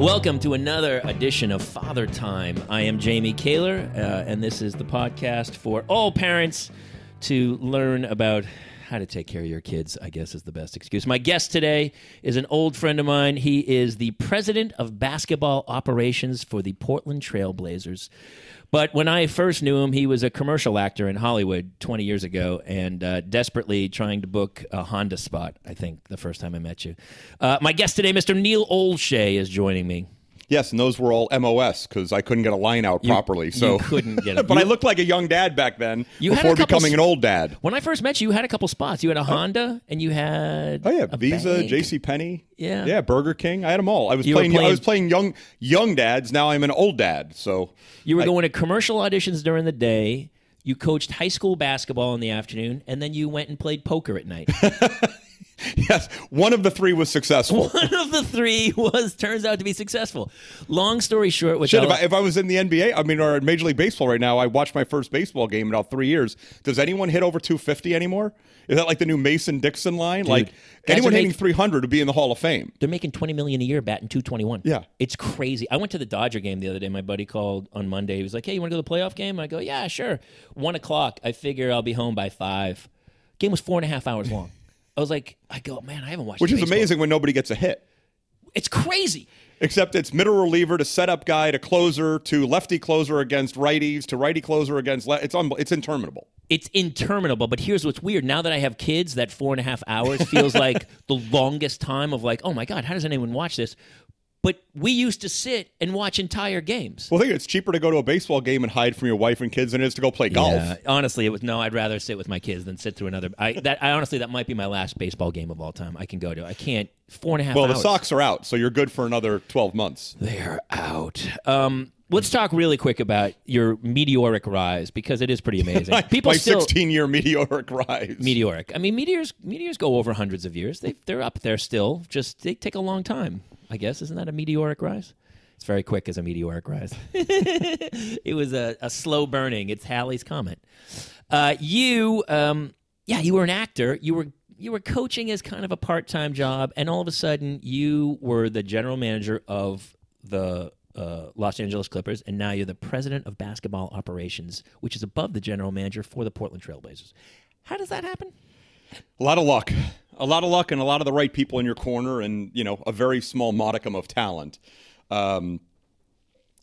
Welcome to another edition of Father Time. I am Jamie Kaler, uh, and this is the podcast for all parents to learn about how to take care of your kids, I guess is the best excuse. My guest today is an old friend of mine. He is the president of basketball operations for the Portland Trailblazers. But when I first knew him, he was a commercial actor in Hollywood 20 years ago and uh, desperately trying to book a Honda spot, I think, the first time I met you. Uh, my guest today, Mr. Neil Olshey, is joining me. Yes, and those were all MOS because I couldn't get a line out properly. So you couldn't get it. but You- I looked like a young dad back then You before becoming s- an old dad. When I first met you, you had a couple spots. You had a Honda and you had Oh yeah, Visa. J.C. Penney, Yeah. yeah, Burger King. I had them all. I was You were playing, I was playing young young dads. Now I'm an old dad. So You were I- going to commercial auditions during the day. You coached high school basketball in the afternoon, and then you went and played poker at night. yes, one of the three was successful. One of the three was turns out to be successful. Long story short, which Shit, if I, if I was in the NBA, I mean, or in Major League Baseball right now, I watched my first baseball game in about three years. Does anyone hit over 250 anymore? Is that like the new Mason Dixon line? like anyone hitting make- 300 would be in the Hall of Fame. they're making twenty million a year batting two twenty one. Yeah. it's crazy. I went to the Dodger game the other day. My buddy called on Monday. He was like, "Hey, you want to go to the playoff game?" I go, "Yeah, sure." One o'clock. I figure I'll be home by five. Game was four and a half hours long. I was like, I go, man, I haven't watched. Which is baseball." amazing when nobody gets a hit. It's crazy. Except it's middle reliever to setup guy to closer to lefty closer against righties to righty closer against le- it's un- it's interminable. It's interminable. But here's what's weird. Now that I have kids, that four and a half hours feels like the longest time of like, oh my God, how does anyone watch this? But we used to sit and watch entire games. Well, I think it's cheaper to go to a baseball game and hide from your wife and kids than it is to go play golf. Yeah, honestly, it was no. I'd rather sit with my kids than sit through another. I that I honestly that might be my last baseball game of all time. I can go to. I can't four and a half. Well, hours. the Sox are out, so you're good for another 12 months. They're out. Um, let's talk really quick about your meteoric rise because it is pretty amazing. People My still 16 year meteoric rise. meteoric. I mean, meteors meteors go over hundreds of years. They they're up there still. Just they take a long time. I guess isn't that a meteoric rise? It's very quick as a meteoric rise. it was a, a slow burning. It's Halley's comet. Uh, you, um, yeah, you were an actor. You were you were coaching as kind of a part time job, and all of a sudden you were the general manager of the uh, Los Angeles Clippers, and now you're the president of basketball operations, which is above the general manager for the Portland Trailblazers. How does that happen? A lot of luck. A lot of luck and a lot of the right people in your corner and, you know, a very small modicum of talent. Um,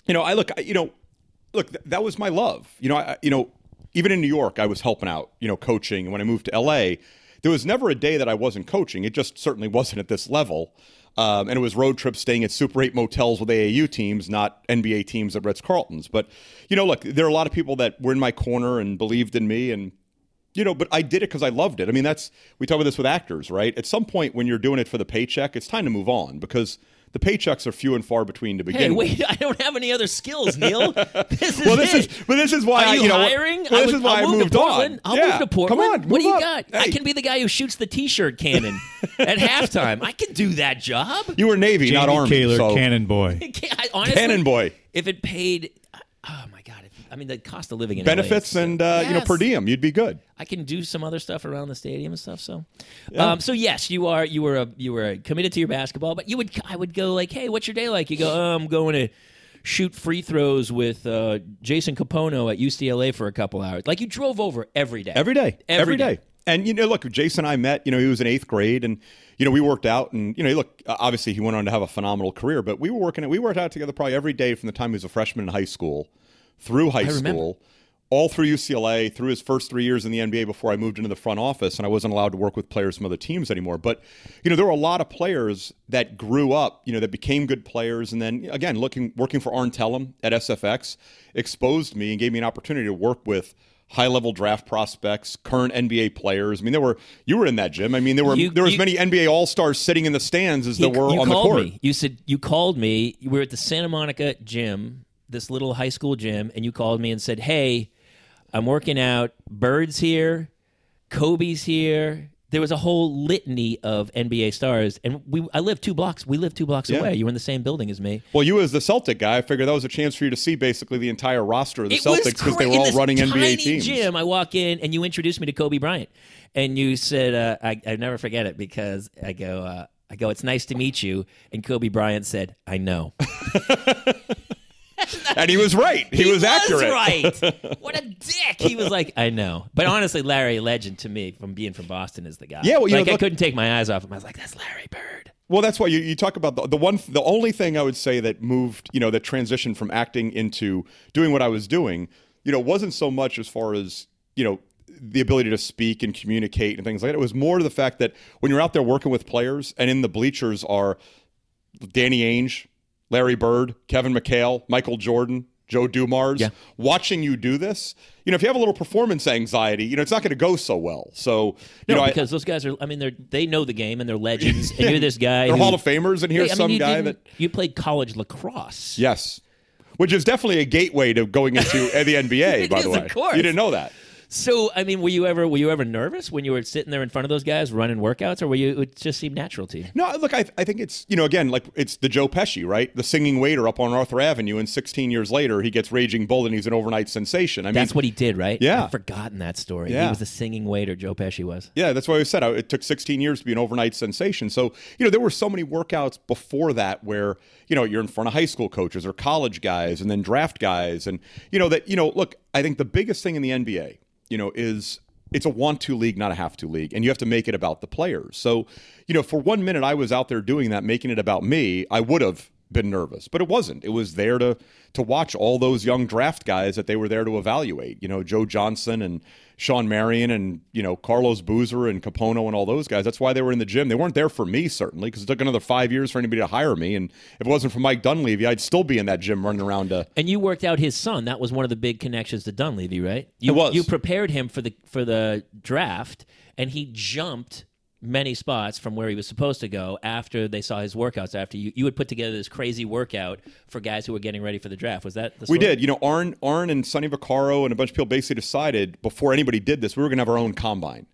you know, I look, you know, look, th- that was my love. You know, I, you know, even in New York, I was helping out, you know, coaching. And when I moved to LA, there was never a day that I wasn't coaching. It just certainly wasn't at this level. Um, and it was road trips staying at Super 8 motels with AAU teams, not NBA teams at Ritz Carlton's. But, you know, look, there are a lot of people that were in my corner and believed in me. And, you know, but I did it because I loved it. I mean, that's, we talk about this with actors, right? At some point when you're doing it for the paycheck, it's time to move on because the paychecks are few and far between to begin Hey, with. wait! I don't have any other skills, Neil. This is Well, this it. is but this is why Are I, you, you know hiring? Well, this I is why I'll I moved on. I'll yeah. move to Portland. Come on, what do you up. got? I can be the guy who shoots the T-shirt cannon at halftime. I can do that job. You were Navy, not Army. Kaler, so Cannon Boy. Honestly, Cannon boy. If it paid, uh, oh my god! If, I mean, the cost of living in benefits LA is- and uh, you know per diem, you'd be good. I can do some other stuff around the stadium and stuff. So, um, so yes, you are you were a, you were committed to your basketball, but you would I would go like, hey, what's your day like? You go, oh, I'm going to shoot free throws with uh, Jason Kapono at UCLA for a couple hours. Like you drove over every day, Every day. Every Every day. day. And you know, look, Jason and I met. You know, he was in eighth grade, and you know, we worked out. And you know, look, obviously, he went on to have a phenomenal career. But we were working. We worked out together probably every day from the time he was a freshman in high school through high school, all through UCLA, through his first three years in the NBA before I moved into the front office, and I wasn't allowed to work with players from other teams anymore. But you know, there were a lot of players that grew up. You know, that became good players, and then again, looking working for Arn Tellem at SFX exposed me and gave me an opportunity to work with high level draft prospects, current NBA players. I mean, there were you were in that gym. I mean, there were You- there was you- many NBA All Stars sitting in the stands as there You- were you on the called court. Me. You said you called me. We were at the Santa Monica gym, this little high school gym, and you called me and said, "Hey, I'm working out. Bird's here, Kobe's here." There was a whole litany of NBA stars, and we. I live two blocks. We live two blocks Yeah. away. You were in the same building as me. Well, you as the Celtic guy, I figured that was a chance for you to see basically the entire roster of the It Celtics because they were all running NBA teams. Gym. I walk in and you introduced me to Kobe Bryant, and you said, uh, I, "I never forget it because I go." Uh, I go, "It's nice to meet you." And Kobe Bryant said, "I know." and he was right. He, was accurate. right. What a dick. He was like, I know. But honestly, Larry Legend to me, from being from Boston, is the guy. Yeah, well, you like know, I look- couldn't take my eyes off him. I was like, that's Larry Bird. Well, that's why you, you talk about the, the one, the only thing I would say that moved, you know, that transitioned from acting into doing what I was doing, you know, wasn't so much as far as, you know, the ability to speak and communicate and things like that. It was more to the fact that when you're out there working with players and in the bleachers are Danny Ainge, Larry Bird, Kevin McHale, Michael Jordan, Joe Dumars, Yeah. watching you do this, you know, if you have a little performance anxiety, you know, it's not going to go so well. So, you No, know, I- because those guys are. I mean, they're they know the game and they're legends. And you're this guy. they're who- Hall of Famers, and here's I mean, some guy that you played college lacrosse. Yes. Which is definitely a gateway to going into the NBA, by the of way. course. You didn't know that. So, I mean, were you ever were you ever nervous when you were sitting there in front of those guys running workouts, or were you? It just seemed natural to you. No, look, I, I think it's, you know, again, like it's the Joe Pesci, right? The singing waiter up on Arthur Avenue, and 16 years later, he gets Raging Bull and he's an overnight sensation. I mean, That's what he did, right? Yeah. I've forgotten that story. Yeah. He was a singing waiter. Joe Pesci was. Yeah, that's why I said uh, it took 16 years to be an overnight sensation. So, you know, there were so many workouts before that where, you know, you're in front of high school coaches or college guys and then draft guys. And, you know, that, you know, look, I think the biggest thing in the NBA, you know, is it's a want to league, not a have to league. And you have to make it about the players. So, you know, for one minute I was out there doing that, making it about me, I would have been nervous, but it wasn't. It was there to to watch all those young draft guys that they were there to evaluate. You know, Joe Johnson and Shawn Marion and you know Carlos Boozer and Kapono and all those guys. That's why they were in the gym. They weren't there for me certainly because it took another five years for anybody to hire me. And if it wasn't for Mike Dunleavy, I'd still be in that gym running around. To, And you worked out his son. That was one of the big connections to Dunleavy, right? You, It was. You prepared him for the for the draft, and he jumped many spots from where he was supposed to go after they saw his workouts. After you, you had put together this crazy workout for guys who were getting ready for the draft. Was that the we did. You know, Arn, Arn and Sonny Vaccaro and a bunch of people basically decided before anybody did this, we were going to have our own combine.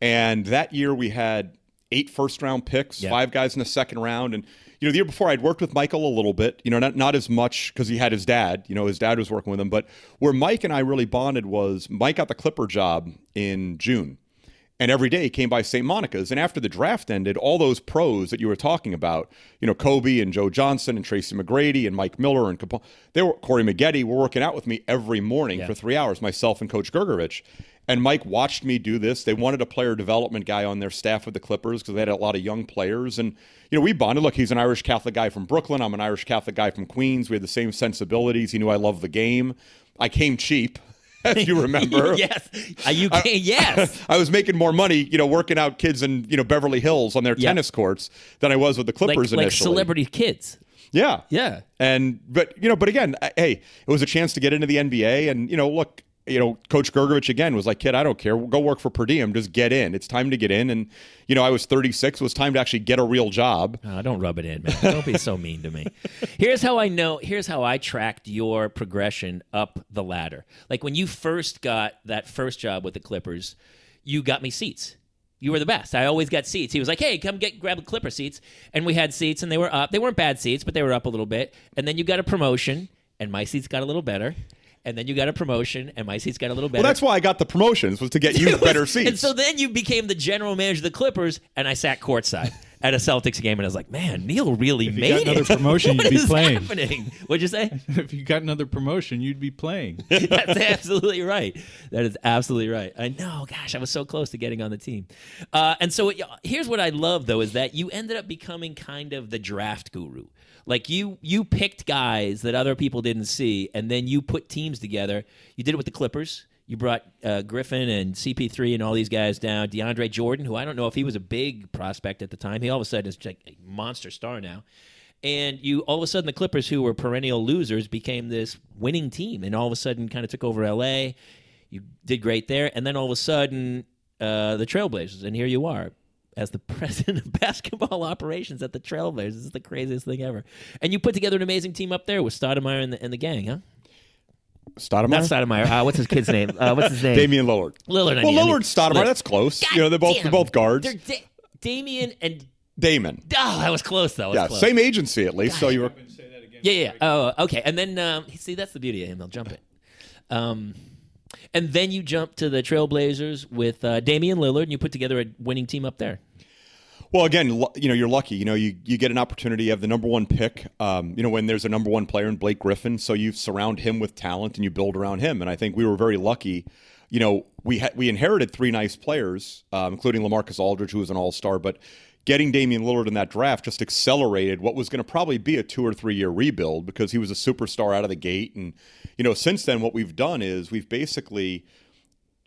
And that year we had eight first round picks, Yeah. five guys in the second round. And, you know, the year before I'd worked with Michael a little bit, you know, not, not as much because he had his dad, you know, his dad was working with him. But where Mike and I really bonded was Mike got the Clipper job in June. And every day he came by St. Monica's. And after the draft ended, all those pros that you were talking about, you know, Kobe and Joe Johnson and Tracy McGrady and Mike Miller and Kapono, they were Corey Maggette were working out with me every morning Yeah. for three hours, myself and Coach Gergovich. And Mike watched me do this. They wanted a player development guy on their staff with the Clippers because they had a lot of young players. And, you know, we bonded. Look, he's an Irish Catholic guy from Brooklyn. I'm an Irish Catholic guy from Queens. We had the same sensibilities. He knew I loved the game. I came cheap, as you remember. yes. Uh, you can, yes. I was making more money, you know, working out kids in you know Beverly Hills on their Yeah. tennis courts than I was with the Like, Clippers like initially. celebrity kids. yeah, Yeah. And but you know, but again, I- hey, it was a chance to get into the NBA, and you know, look, you know, Coach Gergovich again was like, kid, I don't care, go work for per diem, just get in. It's time to get in, and you know, I was 36, it was time to actually get a real job. Oh, don't rub it in, man. Don't be so mean to me. Here's how I know. Here's how I tracked your progression up the ladder. Like when you first got that first job with the Clippers, you got me seats. You were the best. I always got seats. He was like, "Hey, come get grab the Clipper seats," and we had seats, and they were up. They weren't bad seats, but they were up a little bit. And then you got a promotion, and my seats got a little better. And then you got a promotion, and my seats got a little better. Well, that's why I got the promotions was to get you was- better seats. And so then you became the general manager of the Clippers, and I sat courtside at a Celtics game, and I was like, "Man, Neil really you made got it. another promotion, What you'd be is playing." happening? What'd you say? if you got another promotion, you'd be playing. That's absolutely right. That is absolutely right. I know. Gosh, I was so close to getting on the team. Uh, and so yeah, here's what I love though is that you ended up becoming kind of the draft guru. Like you, you picked guys that other people didn't see, and then you put teams together. You did it with the Clippers. You brought uh, Griffin and CP3 and all these guys down. DeAndre Jordan, who I don't know if he was a big prospect at the time. He all of a sudden is like a monster star now. And you all of a sudden the Clippers, who were perennial losers, became this winning team, and all of a sudden kind of took over LA. You did great there, and then all of a sudden uh, the Trailblazers, and here you are as the president of basketball operations at the Trailblazers. This is the craziest thing ever. And you put together an amazing team up there with Stoudamire and the, and the gang, huh? Stoudamire? Not Stoudamire. Uh, what's his kid's name? Uh, what's his name? Damian Lillard. Lillard. I Well, mean, I mean, Lillard, Stoudamire, Lillard. that's close. God you know, they're both damn. they're both guards. They're da- Damian and Damon. oh, that was close though. Yeah, close. same agency at least. So you were Yeah, yeah. Oh, okay. And then um, see, that's the beauty of him. They'll jump it. Um, and then you jump to the Trailblazers with uh, Damian Lillard, and you put together a winning team up there. Well, again, you know, you're lucky. You know, you, you get an opportunity. You have the number one pick. Um, you know, when there's a number one player in Blake Griffin, so you surround him with talent and you build around him. And I think we were very lucky. You know, we ha- we inherited three nice players, um, including Lamarcus Aldridge, who was an All Star, but getting Damian Lillard in that draft just accelerated what was going to probably be a two or three year rebuild because he was a superstar out of the gate. And you know, since then, what we've done is we've basically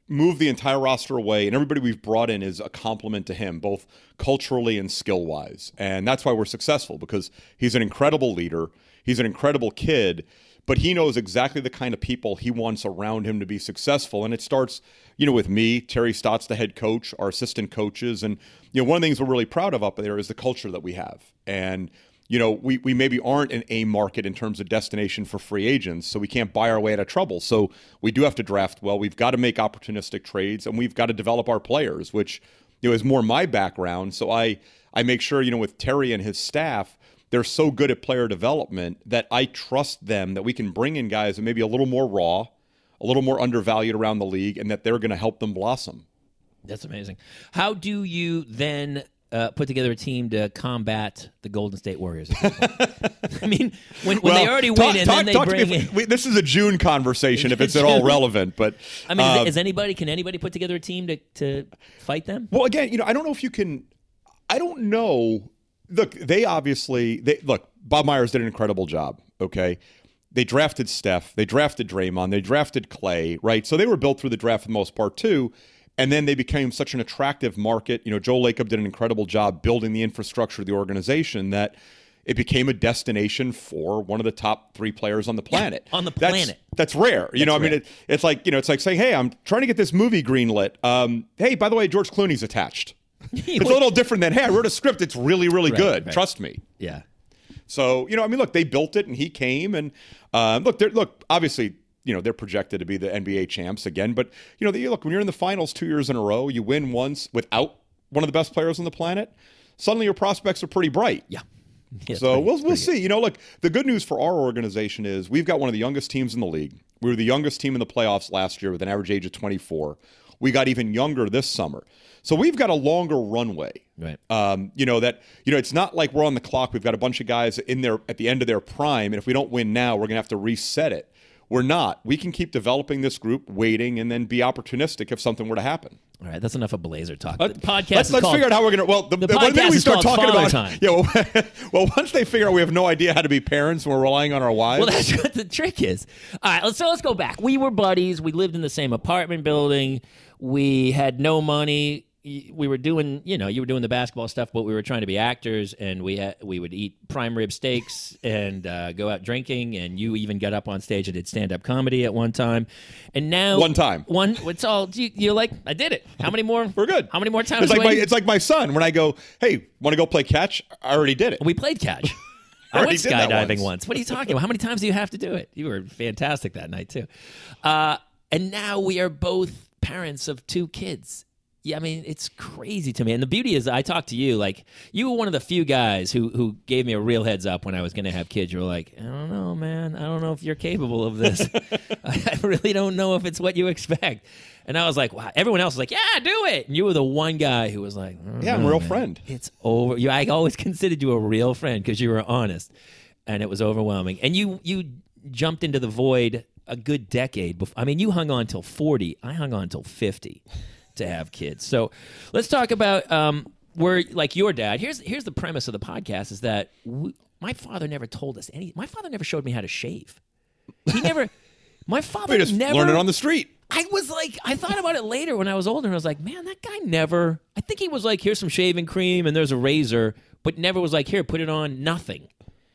moved the entire roster away, and everybody we've brought in is a compliment to him, both culturally and skill wise. And that's why we're successful because he's an incredible leader. He's an incredible kid, but he knows exactly the kind of people he wants around him to be successful. And it starts, you know, with me, Terry Stotts, the head coach, our assistant coaches. And, you know, one of the things we're really proud of up there is the culture that we have. And, you know, we, we maybe aren't an A market in terms of destination for free agents, so we can't buy our way out of trouble. So we do have to draft well. We've got to make opportunistic trades, and we've got to develop our players, which you know is more my background. So I I make sure you know with Terry and his staff, they're so good at player development that I trust them that we can bring in guys that maybe a little more raw, a little more undervalued around the league, and that they're going to help them blossom. That's amazing. How do you then uh, put together a team to combat the Golden State Warriors? I mean, when, when they Well, already talk- win and talk- then they talk to me bring if- in. we- this is a June conversation, if it's at all relevant. But I mean, is- uh, is anybody can anybody put together a team to, to fight them? Well, again, you know, I don't know if you can. I don't know. Look, they obviously they look. Bob Myers did an incredible job. Okay, they drafted Steph, they drafted Draymond, they drafted Clay, right? So they were built through the draft for the most part too. And then they became such an attractive market. You know, Joe Lacob did an incredible job building the infrastructure of the organization that it became a destination for one of the top three players on the planet. on the planet. That's rare. You know, I mean, it, it's like you know, it's like saying, "Hey, I'm trying to get this movie greenlit. Um, hey, by the way, George Clooney's attached." it's a little different than, "Hey, I wrote a script. It's really, really Right, good. right. Trust me." Yeah. So you know, I mean, look, they built it, and he came, and um, look, look, obviously, you know, they're projected to be the NBA champs again. But you know, they, look, when you're in the finals two years in a row, you win once without one of the best players on the planet. Suddenly, your prospects are pretty bright. Yeah. Yeah, So pretty- we'll we'll good. see. You know, look, the good news for our organization is we've got one of the youngest teams in the league. We were the youngest team in the playoffs last year with an average age of 24. We got even younger this summer. So we've got a longer runway. Right. Um, you know that you know it's not like we're on the clock. We've got a bunch of guys in there at the end of their prime, and if we don't win now, we're gonna have to reset it. We're not. We can keep developing this group, waiting, and then be opportunistic if something were to happen. All right, that's enough of Blazer talk. The podcast Let's, let's called, figure out how we're gonna. Well, the, The the, podcast we start talking about Time. yeah. Well, well, once they figure out we have no idea how to be parents, and we're relying on our wives. Well, that's what the trick is. All right, let's, so let's go back. We were buddies. We lived in the same apartment building. We had no money. We were doing, you know, you were doing the basketball stuff, but we were trying to be actors, and we had we would eat prime rib steaks and uh, go out drinking. And you even got up on stage and did stand up comedy at one time. And now, One time. one. It's all you, you're like, I did it. How many more? we're good. How many more times? It's like my it's like my son when I go, hey, want to go play catch? I already did it. We played catch. I went skydiving once. once. What are you talking about? How many times do you have to do it? You were fantastic that night too. Uh, and now we are both parents of two kids. Yeah, I mean it's crazy to me. And the beauty is, I talked to you like you were one of the few guys who who gave me a real heads up when I was going to have kids. You were like, I don't know, man. I don't know if you're capable of this. I really don't know if it's what you expect. And I was like, wow. Everyone else was like, yeah, do it. And you were the one guy who was like, Yeah, I'm a real man. friend. It's over. You, I always considered you a real friend because you were honest, and it was overwhelming. And you you jumped into the void a good decade. Before, I mean, you hung on till forty. I hung on till fifty to have kids. So let's talk about um, where like your dad. Here's here's the premise of the podcast: is that we, my father never told us any. My father never showed me how to shave. He never. My father We just never learn it on the street. I was like, I thought about it later when I was older, and I was like, man, that guy never. I think he was like, here's some shaving cream and there's a razor, but never was like, here, put it on. Nothing.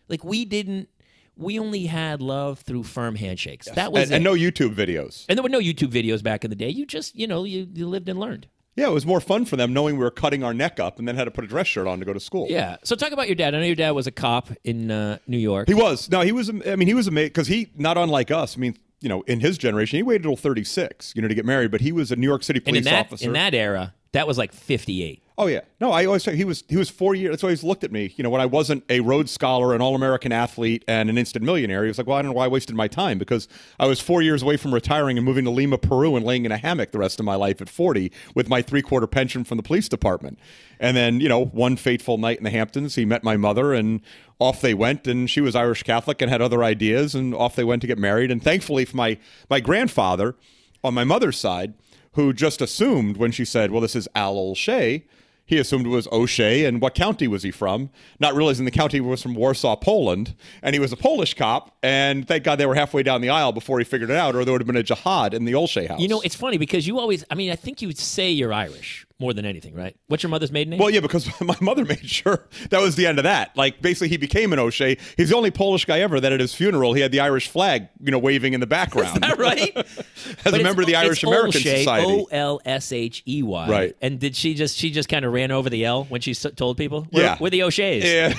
Like we didn't. We only had love through firm handshakes. That was And, it. and no YouTube videos. and there were no YouTube videos back in the day. You just, you know, you, you lived and learned. Yeah, it was more fun for them knowing we were cutting our neck up and then had to put a dress shirt on to go to school. Yeah. So talk about your dad. I know your dad was a cop in uh, New York. He was. No, he was. I mean, he was amazing because he, not unlike us. I mean, you know, in his generation, he waited till 36, you know, to get married. But he was a New York City and police in that officer. in that era, That was like 58. Oh yeah, no. I always say he was he was four years. That's why he's looked at me. You know, when I wasn't a Rhodes Scholar, an All American athlete, and an instant millionaire, he was like, "Well, I don't know why I wasted my time because I was four years away from retiring and moving to Lima, Peru, and laying in a hammock the rest of my life at forty with my three quarter pension from the police department." And then, you know, one fateful night in the Hamptons, he met my mother, and off they went. And she was Irish Catholic and had other ideas, and off they went to get married. And thankfully, for my my grandfather on my mother's side, who just assumed when she said, "Well, this is Al O'Shea." He assumed it was O'Shea, and what county was he from? Not realizing the county was from Warsaw, Poland, and he was a Polish cop. And thank God they were halfway down the aisle before he figured it out, or there would have been a jihad in the O'Shea house. You know, it's funny because you always, I mean, I think you would say you're Irish more than anything, right? What's your mother's maiden name? Well, yeah, because my mother made sure that was the end of that. Like, basically, he became an O'Shea. He's the only Polish guy ever that at his funeral he had the Irish flag, you know, waving in the background. Is that right? As a member of the Irish American Society. O L S H E Y. Right. And did she just she just kind of ran over the L when she told people? We're, Yeah. we're the O'Sheas. Yeah,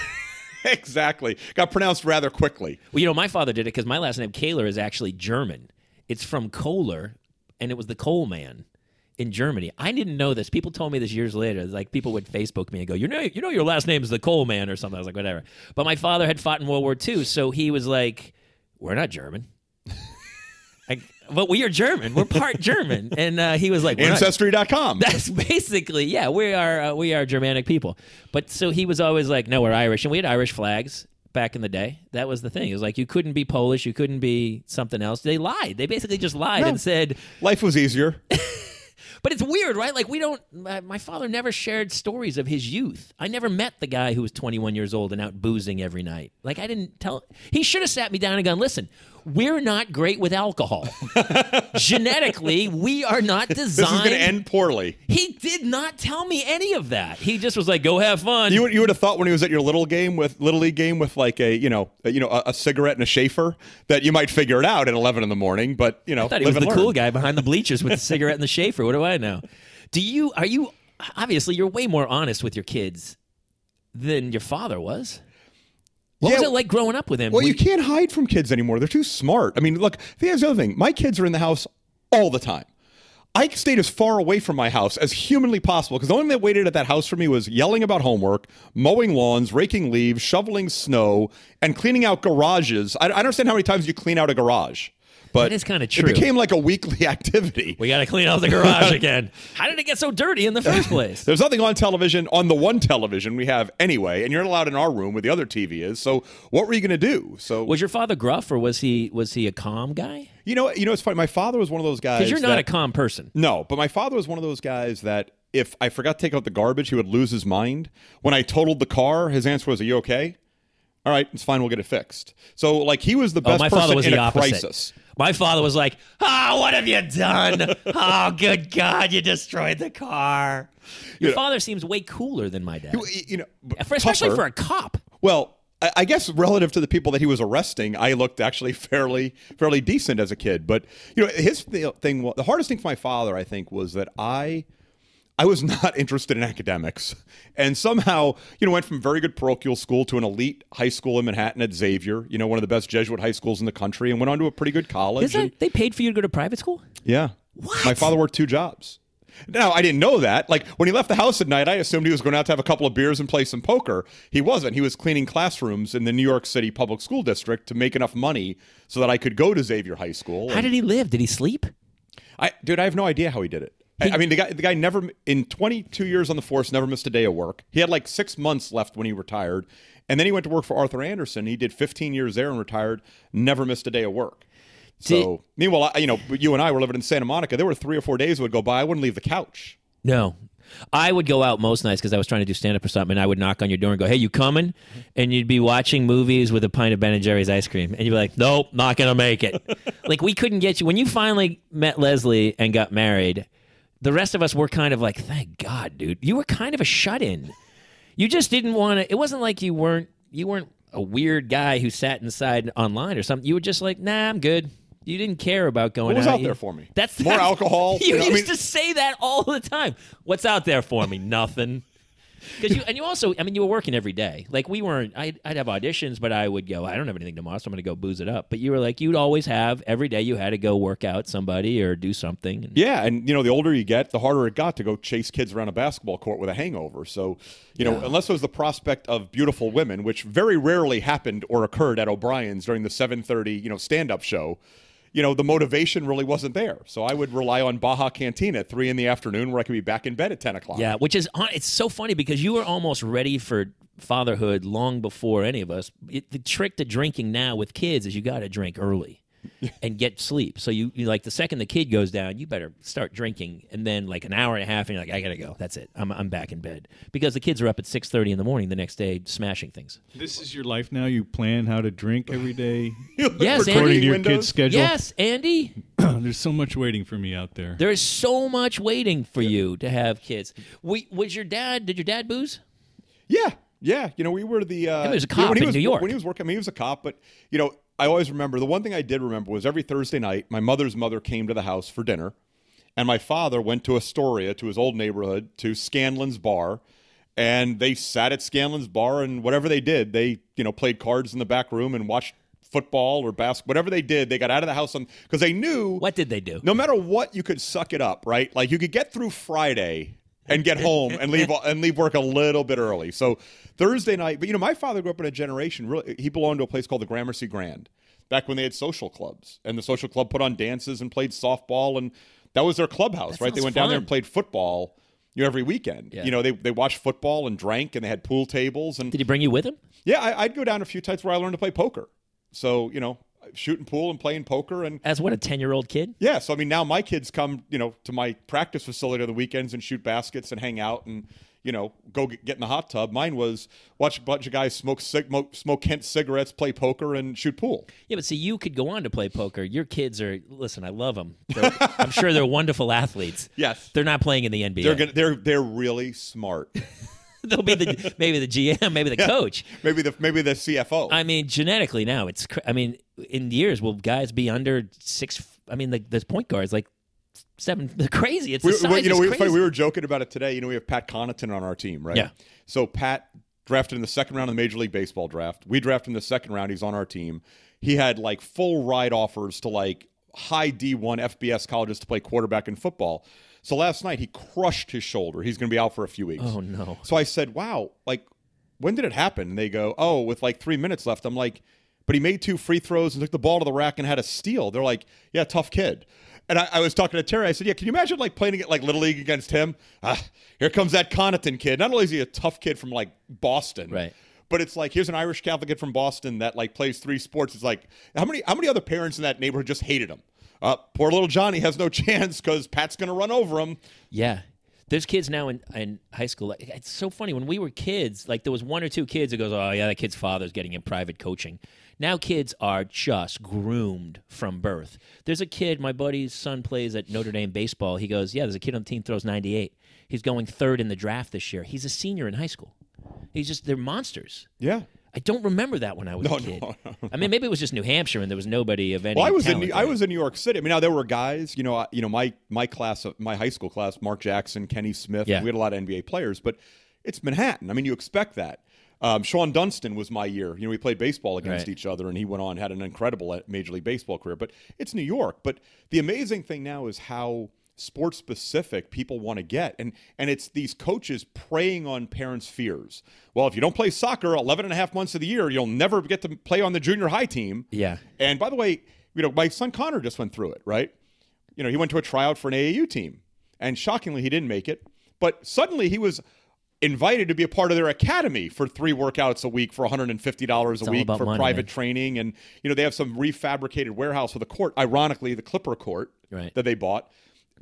exactly. Got pronounced rather quickly. Well, you know, my father did it because my last name Kaler is actually German. It's from Kohler, and it was the coal man in Germany. I didn't know this. People told me this years later. Like people would Facebook me and go, "You know, you know, your last name is the coal man or something." I was like, "Whatever." But my father had fought in World War II, so he was like, "We're not German." I, but we are German. We're part German, and uh, he was like, "We're not Ancestry.com. that's basically yeah. We are uh, we are Germanic people. But so he was always like, no, we're Irish, and we had Irish flags back in the day. That was the thing. It was like you couldn't be Polish, you couldn't be something else. They lied. They basically just lied and said. Life was easier. But it's weird, right? Like we don't. My, father never shared stories of his youth. I never met the guy who was 21 years old and out boozing every night. Like I didn't tell. He should have sat me down and gone, listen. We're not great with alcohol. Genetically, we are not designed. This is going to end poorly. He did not tell me any of that. He just was like, "Go have fun." You would, you would have thought when he was at your little game with little league game with like a you know a, you know a, a cigarette and a Schaefer that you might figure it out at eleven in the morning, but you know I thought he was the and cool guy behind the bleachers with the cigarette and the Schaefer. What do I know? Do you are you obviously you're way more honest with your kids than your father was? What was it like growing up with him? Well, you can't hide from kids anymore. They're too smart. I mean, look, here's the other thing. My kids are in the house all the time. I stayed as far away from my house as humanly possible because the only thing that waited at that house for me was yelling about homework, mowing lawns, raking leaves, shoveling snow, and cleaning out garages. I, I don't understand how many times you clean out a garage, but That is kinda true. It became like a weekly activity. we got to clean out the garage again. How did it get so dirty in the first place? There's nothing on television on the one television we have anyway, and you're not allowed in our room where the other TV is. So what were you going to do? So Was your father gruff or was he was he a calm guy? you know, you know, it's funny. My father was one of those guys. Because you're not that- a calm person. No, but my father was one of those guys that if I forgot to take out the garbage, he would lose his mind. When I totaled the car, his answer was, "Are you okay?" All right, it's fine. We'll get it fixed. So, like, he was the Oh, best my person father was in the a opposite. crisis. My father was like, "Oh, what have you done? oh, good God, you destroyed the car." Your Yeah. father seems way cooler than my dad, You- You know, For- especially tougher. for a cop. Well, I I guess relative to the people that he was arresting, I looked actually fairly fairly decent as a kid. But you know, his th- thing, the hardest thing for my father, I think, was that I. I was not interested in academics, and somehow, you know, went from very good parochial school to an elite high school in Manhattan at Xavier, you know, one of the best Jesuit high schools in the country, and went on to a pretty good college. Is and- they paid for you to go to private school? yeah. What? My father worked two jobs. Now, I didn't know that. Like, when he left the house at night, I assumed he was going out to have a couple of beers and play some poker. He wasn't. He was cleaning classrooms in the New York City Public School District to make enough money so that I could go to Xavier High School. How did he live? Did he sleep? I, dude, I have no idea how he did it. I, I mean, the guy, the guy never, in 22 years on the force, never missed a day of work. He had like six months left when he retired. And then he went to work for Arthur Andersen. He did 15 years there and retired, never missed a day of work. So, meanwhile, I, you know, you and I were living in Santa Monica. There were three or four days would go by. I wouldn't leave the couch. No. I would go out most nights because I was trying to do stand up or something, and I would knock on your door and go, "Hey, you coming?" Mm-hmm. And you'd be watching movies with a pint of Ben and Jerry's ice cream, and you'd be like, "Nope, not gonna make it." like we couldn't get you when you finally met Leslie and got married. The rest of us were kind of like, "Thank God, dude." You were kind of a shut in. You just didn't want to. It wasn't like you weren't you weren't a weird guy who sat inside online or something. You were just like, "Nah, I'm good." You didn't care about going What was out. out You- there for me? That's More that's- alcohol? You You know, I used mean- to say that all the time. What's out there for me? Nothing. Because you and you also, I mean, you were working every day. Like we weren't. I'd, I'd have auditions, but I would go. I don't have anything tomorrow, so I'm going to go booze it up. But you were like, you'd always have every day. You had to go work out somebody or do something. And, Yeah, and you know, the older you get, the harder it got to go chase kids around a basketball court with a hangover. So, you know, unless it was the prospect of beautiful women, which very rarely happened or occurred at O'Brien's during the 7:30, you know, stand-up show, you know, the motivation really wasn't there. So I would rely on Baja Cantina at three in the afternoon, where I could be back in bed at 10 o'clock. Yeah, which is it's so funny because you were almost ready for fatherhood long before any of us. It, the trick to drinking now with kids is you got to drink early and get sleep. So you, you like the second the kid goes down, you better start drinking, and then like an hour and a half, and you're like, I gotta go. That's it. I'm I'm back in bed because the kids are up at six thirty in the morning the next day smashing things. This is your life now. You plan how to drink every day. Yes, According Andy. to your Windows? kid's schedule. Yes, Andy. There's so much waiting for me out there. There is so much waiting for you to have kids. We, was your dad? Did your dad booze? Yeah, yeah. You know, we were the. Uh, He was a you know, cop when he in was, New York. When he was working, I mean, he was a cop, but you know, I always remember the one thing I did remember was every Thursday night, my mother's mother came to the house for dinner, and my father went to Astoria to his old neighborhood to Scanlon's bar, and they sat at Scanlon's bar and whatever they did, they you know played cards in the back room and watched football or basketball, whatever they did, they got out of the house on because they knew What did they do? no matter what, you could suck it up, right? Like you could get through Friday and get home and leave and leave work a little bit early. So Thursday night, but you know, my father grew up in a generation. Really, he belonged to a place called the Gramercy Grand, back when they had social clubs, and the social club put on dances and played softball, and that was their clubhouse, right? They went down there and played football. You know, every weekend. Yeah. You know, they they watched football and drank, and they had pool tables, and Did he bring you with him? yeah, I, I'd go down a few times where I learned to play poker. So you know, shooting pool and playing poker, and As what a ten year old kid? yeah, so I mean, now my kids come, you know, to my practice facility on the weekends and shoot baskets and hang out and, you know, go get, get in the hot tub. Mine was watch a bunch of guys smoke cig- smoke Kent cigarettes, play poker, and shoot pool. Yeah, but see, you could go on to play poker. Your kids are listen. I love them. I'm sure they're wonderful athletes. Yes. They're not playing in the NBA. They're gonna, they're they're really smart. They'll be the maybe the GM, maybe the coach. maybe the maybe the CFO. I mean, genetically now it's. I mean, in years will guys be under six? I mean, the, the point guards like seven. They're crazy. It's the we, we- you know, we, crazy. we were joking about it today. You know, we have Pat Connaughton on our team, right? Yeah. So Pat drafted in the second round of the Major League Baseball draft. We drafted in the second round. He's on our team. He had like full ride offers to like high D1 FBS colleges to play quarterback in football. So last night he crushed his shoulder. He's going to be out for a few weeks. Oh no! So I said, "Wow, like when did it happen?" And they go, "Oh, with like three minutes left." I'm like, "But he made two free throws and took the ball to the rack and had a steal." They're like, "Yeah, tough kid." And I, I was talking to Terry. I said, "Yeah, can you imagine like playing it like little league against him? Ah, here comes that Connaughton kid. Not only is he a tough kid from like Boston, Right. But it's like here's an Irish Catholic kid from Boston that like plays three sports. It's like how many how many other parents in that neighborhood just hated him? Uh, poor little Johnny has no chance because Pat's going to run over him. Yeah. There's kids now in, in high school. It's so funny. When we were kids, like there was one or two kids that goes, "Oh yeah, that kid's father's getting in private coaching." Now kids are just groomed from birth. There's a kid. My buddy's son plays at Notre Dame baseball. He goes, "Yeah, there's a kid on the team throws 98. He's going third in the draft this year. He's a senior in high school. He's just they're monsters." Yeah. I don't remember that when I was No, a kid. no, I mean, maybe it was just New Hampshire and there was nobody of any. Well, I was in New, I was in New York City. I mean, now there were guys. You know, I- you know my my class, of- my high school class, Mark Jackson, Kenny Smith. Yeah. We had a lot of NBA players, but it's Manhattan. I mean, you expect that. Um, Shawon Dunston was my year. You know, we played baseball against Right. each other, and he went on had an incredible uh, Major League Baseball career. But it's New York. But the amazing thing now is how sports specific people want to get and and it's these coaches preying on parents fears well if you don't play soccer 11 and a half months of the year you'll never get to play on the junior high team Yeah. and by the way, you know, my son Connor just went through it, right? You know, he went to a tryout for an AAU team, and shockingly, he didn't make it. But suddenly, he was invited to be a part of their academy for three workouts a week for $150 a all week for money, private man. training. And, you know, they have some refabricated warehouse with a court, ironically, the Clipper court Right. that they bought.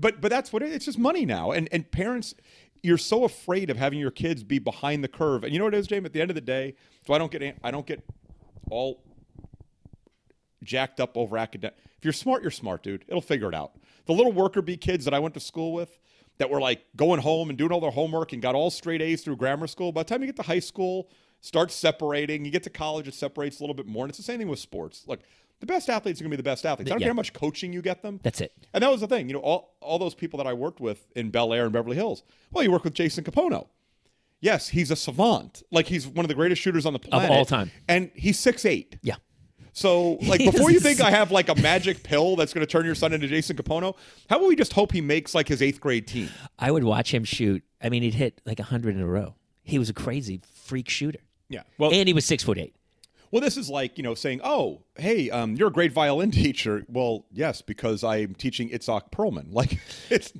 But but that's what it, it's just money now. And and parents, you're so afraid of having your kids be behind the curve. And you know what it is, James? At the end of the day, so I don't get I don't get all jacked up over academic. If you're smart, you're smart, dude. It'll figure it out. The little worker bee kids that I went to school with that were like going home and doing all their homework and got all straight A's through grammar school. By the time you get to high school, starts separating. You get to college, it separates a little bit more. And it's the same thing with sports. Look, the best athletes are going to be the best athletes. I don't Yeah. care how much coaching you get them. That's it. And that was the thing. You know, all, all those people that I worked with in Bel Air and Beverly Hills. Well, you work with Jason Kapono. Yes, he's a savant. Like he's one of the greatest shooters on the planet of all time. and he's six eight. Yeah. So, like, before you think I have like a magic pill that's going to turn your son into Jason Kapono, how about we just hope he makes like his eighth grade team? I would watch him shoot. I mean, he'd hit like 100 in a row. He was a crazy freak shooter. Yeah. Well, and he was six foot eight. Well, this is like you know saying, "Oh, hey, um, you're a great violin teacher." Well, yes, because I'm teaching Itzhak Perlman. Like, it's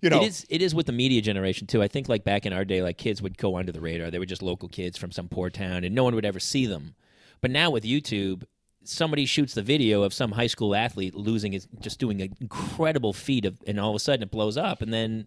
you know, It is. It is with the media generation too. I think like back in our day, like kids would go under the radar. They were just local kids from some poor town, and no one would ever see them. But now with YouTube, somebody shoots the video of some high school athlete losing his, just doing an incredible feat of, and all of a sudden it blows up, and then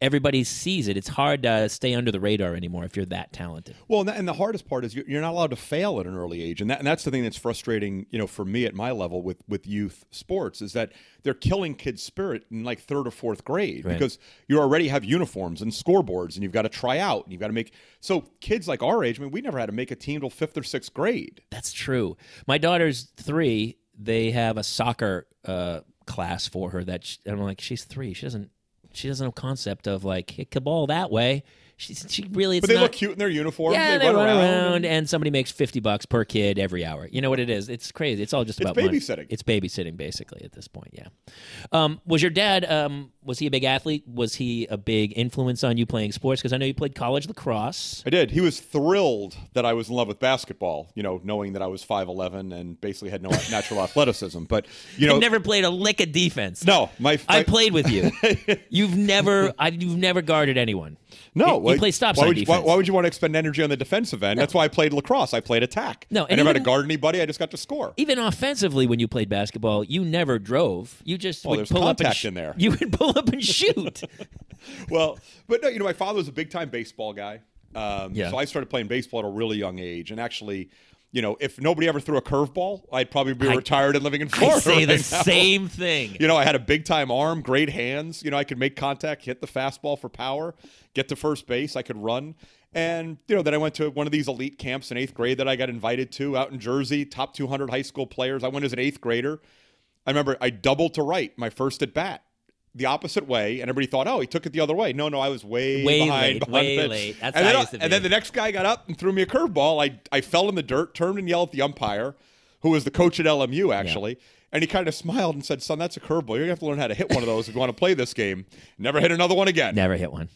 everybody sees it. It's hard to stay under the radar anymore if you're that talented. Well, and, the hardest part is you're not allowed to fail at an early age, and, that, and that's the thing that's frustrating, you know, for me at my level with with youth sports is that they're killing kids' spirit in like third or fourth grade Right. because you already have uniforms and scoreboards, and you've got to try out, and you've got to make. So kids like our age, I mean, we never had to make a team till fifth or sixth grade. That's true. My daughter's three. They have a soccer uh, class for her. That sh I'm like, she's three. She doesn't. She doesn't know concept of like the ball that way. She's she really. It's But they not, look cute in their uniforms. Yeah, they, run, around. around, and somebody makes fifty bucks per kid every hour. You know what it is? It's crazy. It's all just It's about money. babysitting. It's babysitting, basically, at this point. Yeah. Um, was your dad? Um, was he a big athlete? Was he a big influence on you playing sports? Because I know you played college lacrosse. I did. He was thrilled that I was in love with basketball. You know, knowing that I was five eleven and basically had no natural athleticism. But you know, I never played a lick of defense. no, my, I played with you. You've never, I, you've never guarded anyone. No, why- play stop why would, you, why, defense. why would you want to expend energy on the defensive end? That's why I played lacrosse. I played attack. No, I and never had to guard anybody. I just got to score. Even offensively, when you played basketball, you never drove. You just Well, would there's pull up and contact sh- in there. You would pull up and shoot. Well, but no, you know, my father was a big time baseball guy. Um, Yeah. So I started playing baseball at a really young age, and actually. You know, if nobody ever threw a curveball, I'd probably be I- retired and living in I Florida. say the now. same thing. You know, I had a big time arm, great hands. You know, I could make contact, hit the fastball for power, get to first base. I could run. And, you know, then I went to one of these elite camps in eighth grade that I got invited to out in Jersey, top 200 high school players. I went as an eighth grader. I remember I doubled to right my first at bat. The opposite way, and everybody thought, "Oh, he took it the other way." No, no, I was way, Way behind, late, behind way late. That's and then, I to and then the next guy got up and threw me a curveball. I I fell in the dirt, turned and yelled at the umpire, who was the coach at LMU actually, and he kind of smiled and said, "Son, that's a curveball. You're gonna have to learn how to hit one of those if you want to play this game. Never hit another one again." Never hit one.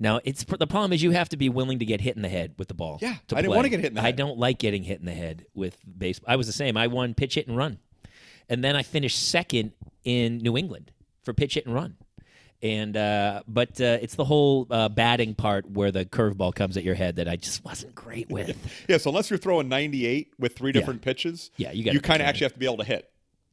Now it's the problem is you have to be willing to get hit in the head with the ball. Yeah, to I didn't play. wanna get hit in the I don't like getting hit in the head with baseball. I was the same. I won pitch hit and run, and then I finished second in New England for pitch hit and run. And uh, but uh, it's the whole uh, batting part where the curveball comes at your head that I just wasn't great with. Yeah, so unless you're throwing 98 with three different pitches, Yeah, you you kind of actually have to be able to hit.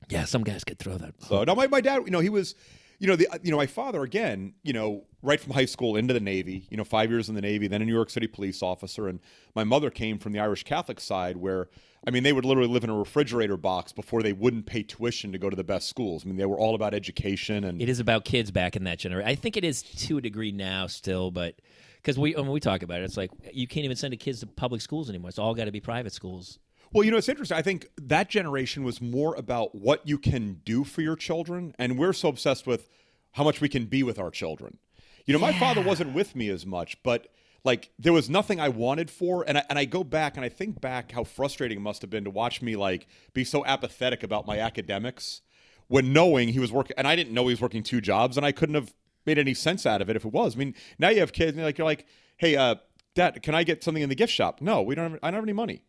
yeah, some guys could throw that. So no, my, my dad, you know, he was, you know, the you know, my father again, you know, right from high school into the Navy, you know, five years in the Navy, then a New York City police officer, and my mother came from the Irish Catholic side, where I mean, they would literally live in a refrigerator box before they wouldn't pay tuition to go to the best schools. I mean, they were all about education and It is about kids back in that generation. I think it is to a degree now still, but because we when we talk about it, it's like you can't even send the kids to public schools anymore. It's all got to be private schools. Well, you know, it's interesting. I think that generation was more about what you can do for your children, and we're so obsessed with how much we can be with our children. You know, my father wasn't with me as much, but like there was nothing I wanted for, and I, and I go back and I think back how frustrating it must have been to watch me like be so apathetic about my academics when knowing he was working, and I didn't know he was working two jobs, and I couldn't have made any sense out of it if it was. I mean, now you have kids, and you're like, you're like, hey, uh, Dad, can I get something in the gift shop? No, we don't. Have, I don't have any money.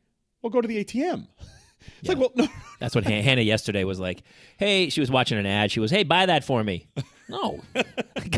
Well, go to the ATM. It's like, well, no. That's what Hannah yesterday was like. Hey, she was watching an ad. She was, "Hey, buy that for me." No,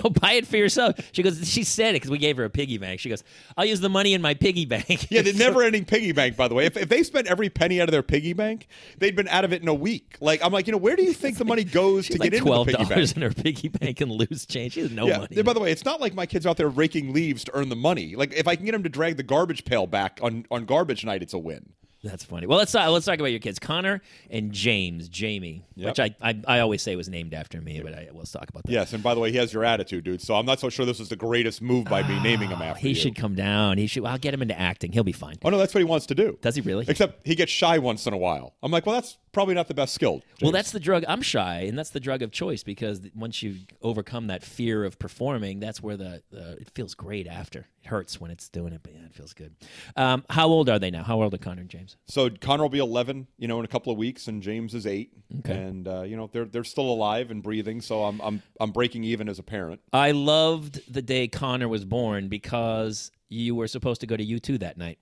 go buy it for yourself. She goes. She said it because we gave her a piggy bank. She goes, "I'll use the money in my piggy bank." Yeah, the never-ending piggy bank. By the way, if, if they spent every penny out of their piggy bank, they'd been out of it in a week. Like I'm like, you know, where do you think the money goes to like get into twelve the piggy dollars bank? in her piggy bank and lose change. She has no Yeah. money. By the way, it's not like my kids out there raking leaves to earn the money. Like if I can get them to drag the garbage pail back on, on garbage night, it's a win. That's funny. Well, let's talk, let's talk about your kids, Connor and James, Jamie, Yep. which I, I I always say was named after me, but I, let's talk about that. Yes, and by the way, he has your attitude, dude. So I'm not so sure this is the greatest move by me ah, naming him after him. He you. should come down. He should. I'll get him into acting. He'll be fine. Oh no, that's what he wants to do. Does he really? Except he gets shy once in a while. I'm like, well, that's probably not the best skilled. Well, that's the drug. I'm shy, and that's the drug of choice because once you overcome that fear of performing, that's where the, the it feels great after. It hurts when it's doing it, but yeah, it feels good. Um, how old are they now? How old are Connor and James? So Connor will be 11, you know, in a couple of weeks, and James is eight. Okay. And uh, you know they're they're still alive and breathing, so I'm I'm I'm breaking even as a parent. I loved the day Connor was born because you were supposed to go to U2 that night.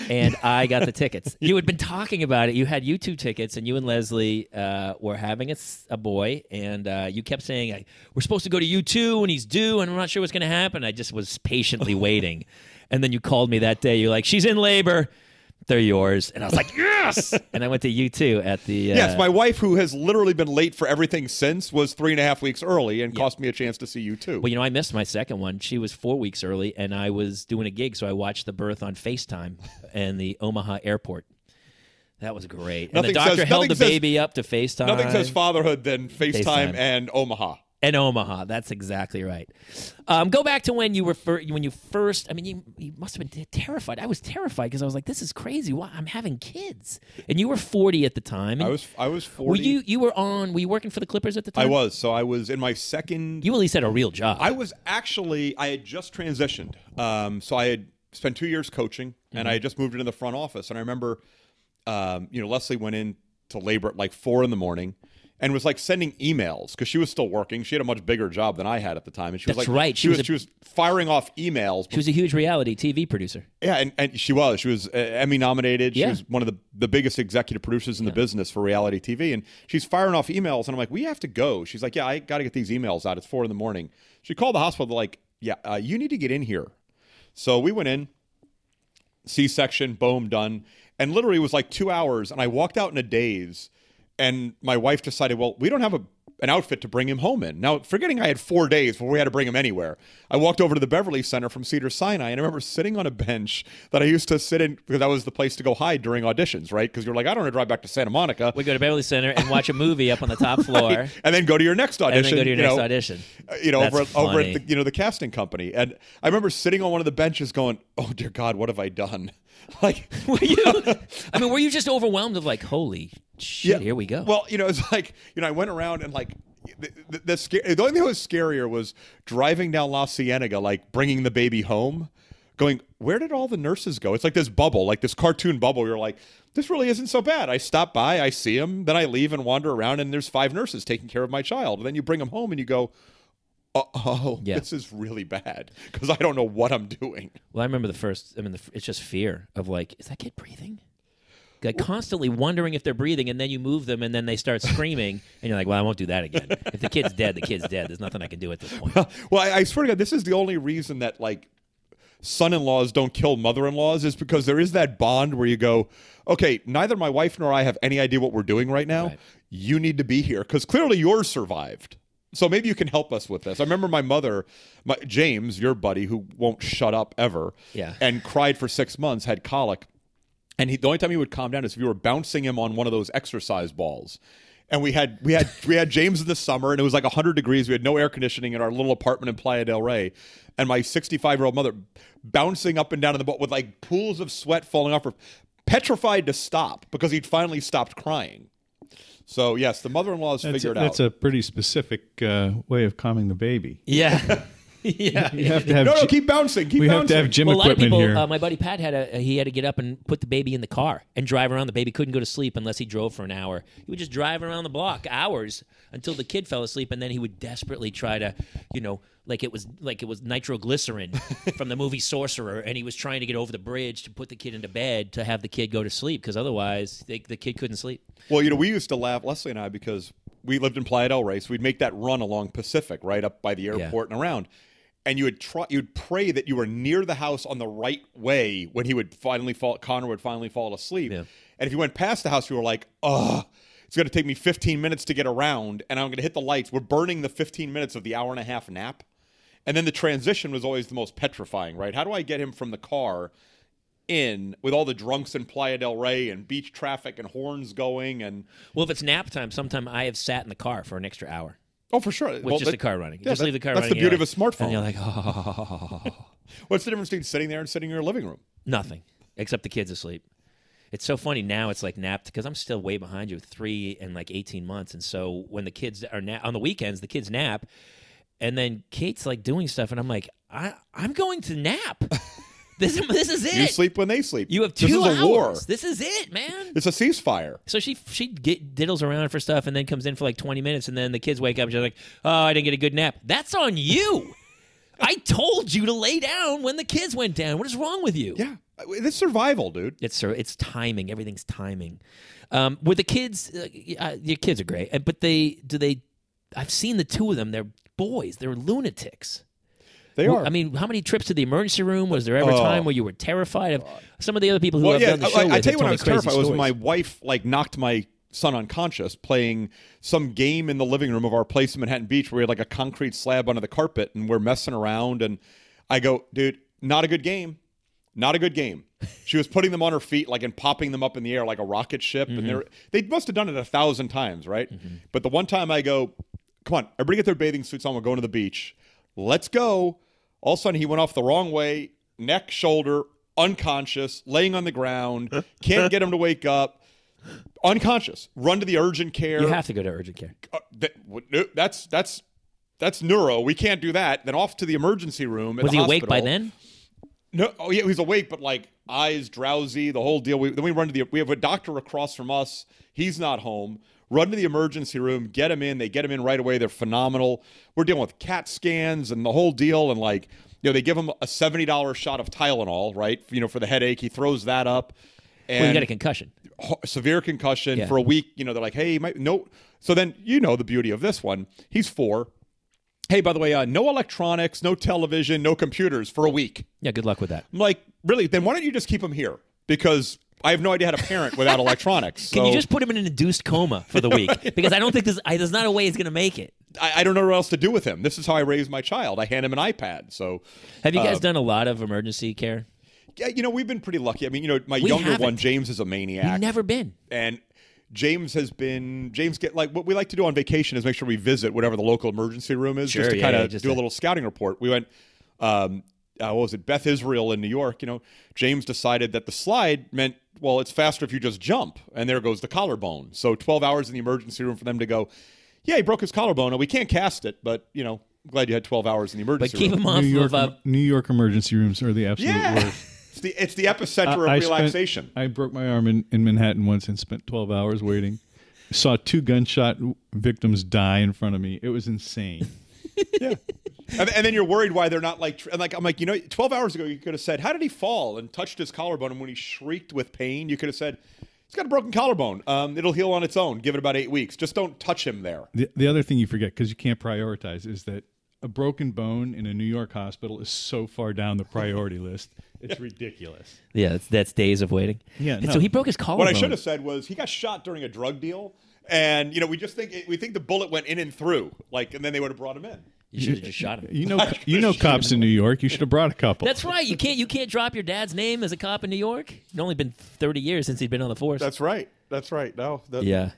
and I got the tickets. You had been talking about it. You had U2 tickets, and you and Leslie uh, were having a boy, and uh, you kept saying, I, We're supposed to go to U2, and he's due, and I'm not sure what's going to happen. I just was patiently waiting. And then you called me that day. You're like, She's in labor. They're yours. And I was like, Yes. and I went to U2 at the. Uh, yes, my wife, who has literally been late for everything since, was three and a half weeks early and cost me a chance to see U2. Well, you know, I missed my second one. She was four weeks early, and I was doing a gig, so I watched the birth on FaceTime and the Omaha airport. That was great. and Nothing the doctor says- held the says- baby up to FaceTime. Nothing says fatherhood than FaceTime, FaceTime. and Omaha. And Omaha. That's exactly right. Um, go back to when you were fir- when you first. I mean, you, you must have been terrified. I was terrified because I was like, "This is crazy. Why I'm having kids?" And you were 40 at the time. I was I was Were forty. you you were on? Were you working for the Clippers at the time? I was. So I was in my second. You at least had a real job. I was actually I had just transitioned. Um, so I had spent two years coaching, and I had just moved into the front office. And I remember, um, you know, Leslie went in to labor at like four in the morning. And was like sending emails because she was still working. She had a much bigger job than I had at the time, and she was That's like, right. She, She was, was a- she was firing off emails she was a huge reality TV producer. Yeah, and, and she was. She was uh, Emmy nominated. She Yeah. was one of the, the biggest executive producers in the business for reality TV. And she's firing off emails. And I'm like, we have to go. She's like, yeah, I got to get these emails out. It's four in the morning. She called the hospital. They're like, yeah, uh, you need to get in here. So we went in, C section, boom, done. And literally it was like two hours. And I walked out in a daze. And my wife decided, well, we don't have a an outfit to bring him home in. Now, forgetting I had four days before we had to bring him anywhere, I walked over to the Beverly Center from Cedar Sinai, and I remember sitting on a bench that I used to sit in because that was the place to go hide during auditions, right? Because you're like, I don't want to drive back to Santa Monica, We go to Beverly Center and watch a movie up on the top floor, and then go to your next audition. and then go to your you next know, audition. uh, You know, That's over, at- over at the, you know the casting company, and I remember sitting on one of the benches, going, "Oh dear God, what have I done?" Like, Were you? I mean, were you just overwhelmed of like, holy shit, here we go? Well, you know, it's like you know, I went around and like the, the, the, the only thing that was scarier was driving down La Cienega, like bringing the baby home, going, where did all the nurses go? It's like this bubble, like this cartoon bubble. You're like, this really isn't so bad. I stop by, I see them, then I leave and wander around, and there's five nurses taking care of my child. And then you bring them home and you go. Oh, oh Yeah. this is really bad because I don't know what I'm doing. Well, I remember the first. I mean, the, it's just fear of like, is that kid breathing? Like constantly wondering if they're breathing, and then you move them, and then they start screaming, and you're like, "Well, I won't do that again. If the kid's dead, the kid's dead. There's nothing I can do at this point." well, I, I swear to God, this is the only reason that like son-in-laws don't kill mother-in-laws is because there is that bond where you go, okay, neither my wife nor I have any idea what we're doing right now. Right. You need to be here because clearly yours survived. So maybe you can help us with this. I remember my mother, my, James, your buddy, who won't shut up ever, Yeah. and cried for six months, had colic. And he, the only time he would calm down is if you were bouncing him on one of those exercise balls. And we had we had we had James in the summer, and it was like hundred degrees. We had no air conditioning in our little apartment in Playa del Rey, and my sixty-five year old mother bouncing up and down in the boat with like pools of sweat falling off her, petrified to stop because he'd finally stopped crying. So yes, the mother-in-law has That's, a, figured that's out. That's a pretty specific uh, way of calming the baby. yeah, yeah. You have to have. no, no, keep bouncing. Keep we have bouncing. to have gym Well, a lot of equipment people. here. Uh, my buddy Pat had a. He had to get up and put the baby in the car and drive around. The baby couldn't go to sleep unless he drove for an hour. He would just drive around the block hours until the kid fell asleep, and then he would desperately try to, you know, like it was like it was nitroglycerin from the movie Sorcerer, and he was trying to get over the bridge to put the kid into bed to have the kid go to sleep because otherwise they, the kid couldn't sleep. Well, you know, we used to laugh, Leslie and I, because we lived in Playa del Rey, so we'd make that run along Pacific, right up by the airport and around. And you would try, you'd pray that you were near the house on the right way when he would finally fall. Connor would finally fall asleep. Yeah. And if you went past the house, you were like, "Ugh, it's going to take me 15 minutes to get around, and I'm going to hit the lights." We're burning the 15 minutes of the hour and a half nap. And then the transition was always the most petrifying, right? How do I get him from the car in with all the drunks in Playa del Rey and beach traffic and horns going and Well, if it's nap time, sometime I have sat in the car for an extra hour oh for sure with well, just that- the car running. yeah, just that- leave the car that's running. the you're beauty like- of a smartphone. And you're like, oh, What's the difference between sitting there and sitting in your living room? nothing except the kid's asleep. It's so funny now. It's like nap because I'm still way behind you, three and like 18 months. And so when the kids are na- on the weekends, the kids nap, and then Kate's like doing stuff, and I'm like, I I'm going to nap. this this is it. You sleep when they sleep. You have This two is a hours. war. This is it, man. It's a ceasefire. So she she get, diddles around for stuff and then comes in for like 20 minutes and then the kids wake up and she's like, "Oh, I didn't get a good nap." That's on you. I told you to lay down when the kids went down. What is wrong with you? Yeah, it's survival, dude. It's it's timing. Everything's timing. Um, with the kids, uh, uh, your kids are great, uh, but they do they. I've seen the two of them. They're boys. They're lunatics. They are. I mean, how many trips to the emergency room? Was there ever a Oh. time where you were terrified of some of the other people who well, have yeah. done the I, show I, with? I tell you when I was terrified was when my wife like knocked my son unconscious playing some game in the living room of our place in Manhattan Beach where we had like a concrete slab under the carpet and we're messing around and I go, dude, not a good game. Not a good game. She was putting them on her feet, like and popping them up in the air like a rocket ship, and they're mm-hmm. they must have done it a thousand times, right? Mm-hmm. But the one time I go, come on, everybody get their bathing suits on. We're going to the beach. Let's go. All of a sudden, he went off the wrong way, neck, shoulder, unconscious, laying on the ground. Can't get him to wake up. Unconscious. Run to the urgent care. you have to go to urgent care. Uh, that, that's that's that's neuro. We can't do that. Then off to the emergency room. Was the he awake by then? No, oh yeah, he's awake, but like eyes drowsy, the whole deal. We, then we run to the. We have a doctor across from us. He's not home. Run to the emergency room, get him in. They get him in right away. They're phenomenal. We're dealing with CAT scans and the whole deal, and like you know, they give him a seventy dollars shot of Tylenol, right? You know, for the headache. He throws that up, and Well, you got a concussion. severe concussion Yeah. for a week. You know, they're like, hey, might no. So then you know the beauty of this one. He's four. Hey, by the way, uh, no electronics, no television, no computers for a week. Yeah, good luck with that. I'm like, really? Then why don't you just keep him here? Because I have no idea how to parent without electronics. Can you just put him in an induced coma for the week? Because I don't think there's, I, there's not a way he's going to make it. I, I don't know what else to do with him. This is how I raise my child. I hand him an iPad. So, Have you guys Uh, done a lot of emergency care? yeah, you know, we've been pretty lucky. I mean, you know, my We younger haven't. one, James, is a maniac. You've never been. and James has been James get like what we like to do on vacation is make sure we visit whatever the local emergency room is Sure, just to yeah, kind of yeah, do a to- little scouting report. We went um uh, what was it Beth Israel in New York, you know. James decided that the slide meant well it's faster if you just jump and there goes the collarbone. So 12 hours in the emergency room for them to go yeah, he broke his collarbone. and We can't cast it, but you know, I'm glad you had 12 hours in the emergency But emergency keep room. him off New York, of. Uh, New York emergency rooms are the absolute yeah. worst. It's the it's the epicenter of I spent- relaxation. I broke my arm in, in Manhattan once and spent 12 hours waiting. Saw two gunshot victims die in front of me. It was insane. Yeah. and, and then you're worried why they're not like, and like I'm like, you know, 12 hours ago you could have said, how did he fall and touched his collarbone? And when he shrieked with pain, you could have said, he's got a broken collarbone. Um, it'll heal on its own. Give it about eight weeks. Just don't touch him there. The, the other thing you forget because you can't prioritize is that a broken bone in a New York hospital is so far down the priority list. It's ridiculous. yeah, that's, that's days of waiting. Yeah, no. so he broke his collarbone. What I should have said was he got shot during a drug deal. And you know, we just think we think the bullet went in and through, like, and then they would have brought him in. You should have just shot him. You know, you know cops in New York. You should have brought a couple. That's right. You can't. You can't drop your dad's name as a cop in New York. It's only been thirty years since he'd been on the force. That's right. That's right. No, that, Yeah.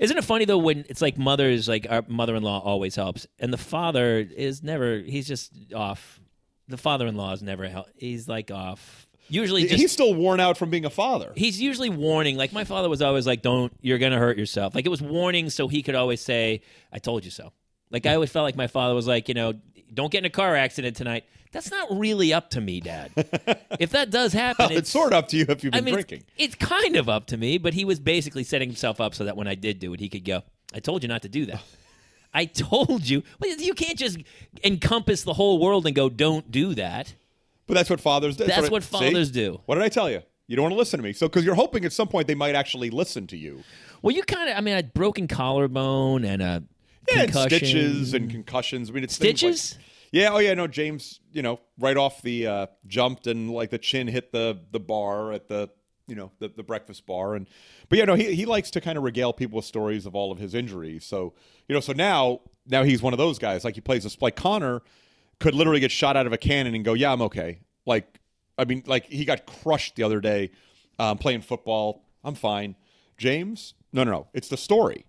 Isn't it funny though when it's like mothers like our mother-in-law always helps and the father is never he's just off. The father-in-law is never help. He's like off. Usually just he's still worn out from being a father. he's usually warning. Like my father was always like, "Don't, you're gonna hurt yourself." Like it was warning, so he could always say, "I told you so." Like I always felt like my father was like, you know, "Don't get in a car accident tonight." That's not really up to me, Dad. if that does happen, it's, sort of up to you if you've I mean, drinking. It's, it's kind of up to me, but he was basically setting himself up so that when I did do it, he could go, I told you not to do that. I told you. Well, you can't just encompass the whole world and go, don't do that. But that's what fathers do. That's I- what see? fathers do. What did I tell you? You don't want to listen to me. So, because you're hoping at some point they might actually listen to you. Well, you kind of, I mean, a broken collarbone and a Yeah, and stitches and concussions. I mean, it's things like- Stitches? yeah. Oh, yeah. No, James. You know, right off the uh, jumped and like the chin hit the the bar at the you know the, the breakfast bar and but yeah no he, he likes to kind of regale people with stories of all of his injuries so you know so now now he's one of those guys like he plays a like connor could literally get shot out of a cannon and go yeah i'm okay like i mean like he got crushed the other day um, playing football i'm fine james no no no it's the story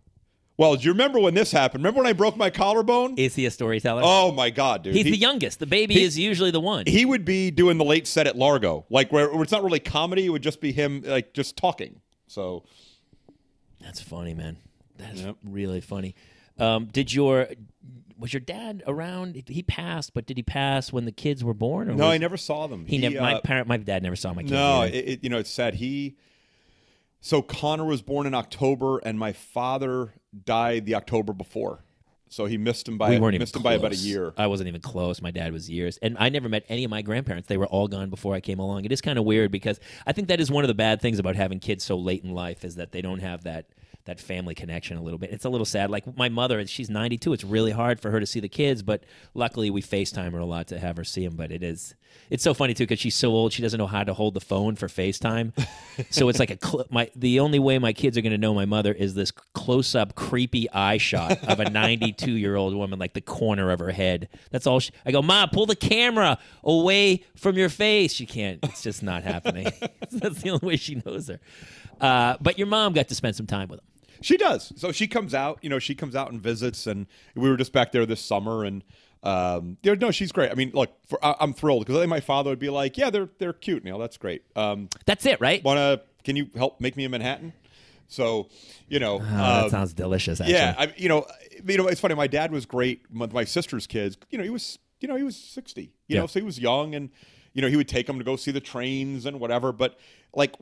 Well, do you remember when this happened? Remember when I broke my collarbone? Is he a storyteller? oh my god, dude! He's He- the youngest. The baby he- is usually the one. He would be doing the late set at Largo, like where, where it's not really comedy; it would just be him, like just talking. So That's funny, man. That's Yep. really funny. Um, did your was your dad around? He passed, but did he pass when the kids were born? Or no, was- I never saw them. He, never. my uh, parent, my dad never saw my kids. No, it, it, you know it's sad. He so Connor was born in October, and my father died the October before, so he missed him by we weren't even missed him by about a year. I wasn't even close. My dad was years, and I never met any of my grandparents. They were all gone before I came along. It is kind of weird because I think that is one of the bad things about having kids so late in life is that they don't have that that family connection a little bit. It's a little sad. Like my mother, she's 92. It's really hard for her to see the kids, but luckily we FaceTime her a lot to have her see them. But it is, it's so funny too because she's so old. She doesn't know how to hold the phone for FaceTime. so it's like a cl- my the only way my kids are going to know my mother is this close up creepy eye shot of a 92 year old woman, like the corner of her head. That's all. She, I go, Ma, pull the camera away from your face. She can't. It's just not happening. That's the only way she knows her. Uh, but your mom got to spend some time with him. She does. So she comes out. You know, she comes out and visits, and we were just back there this summer, and um, you know, no, she's great. I mean, look, for, I, I'm thrilled because I think my father would be like, "Yeah, they're they're cute, Neil. That's great. Um, That's it, right? wanna? Can you help make me a Manhattan?" So, you know, Oh, um, that sounds delicious. Actually. Yeah, I, you know, you know, it's funny. My dad was great with my sister's kids. You know, he was, you know, he was sixty. You Yeah. know, so he was young, and you know, he would take them to go see the trains and whatever. But like,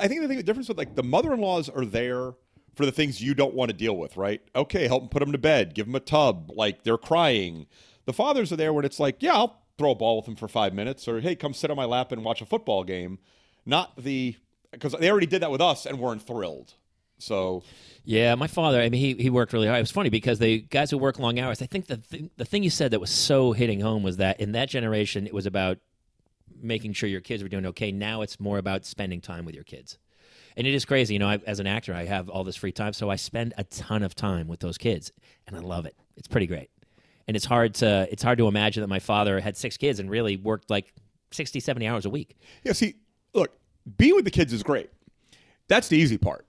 I think the thing, the difference with like the mother-in-laws are there for the things you don't want to deal with, right? Okay, help them put them to bed, give them a tub, like they're crying. The fathers are there when it's like, yeah, I'll throw a ball with them for five minutes, or hey, come sit on my lap and watch a football game. Not the because they already did that with us and weren't thrilled. So Yeah, my father. I mean, he, he worked really hard. It was funny because the guys who work long hours. I think the thing, the thing you said that was so hitting home was that in that generation, it was about making sure your kids were doing okay. Now it's more about spending time with your kids, and it is crazy. You know, I, as an actor, I have all this free time, so I spend a ton of time with those kids, and I love it. It's pretty great, and it's hard to it's hard to imagine that my father had six kids and really worked like 60, 70 hours a week. Yeah, see, look, being with the kids is great. That's the easy part.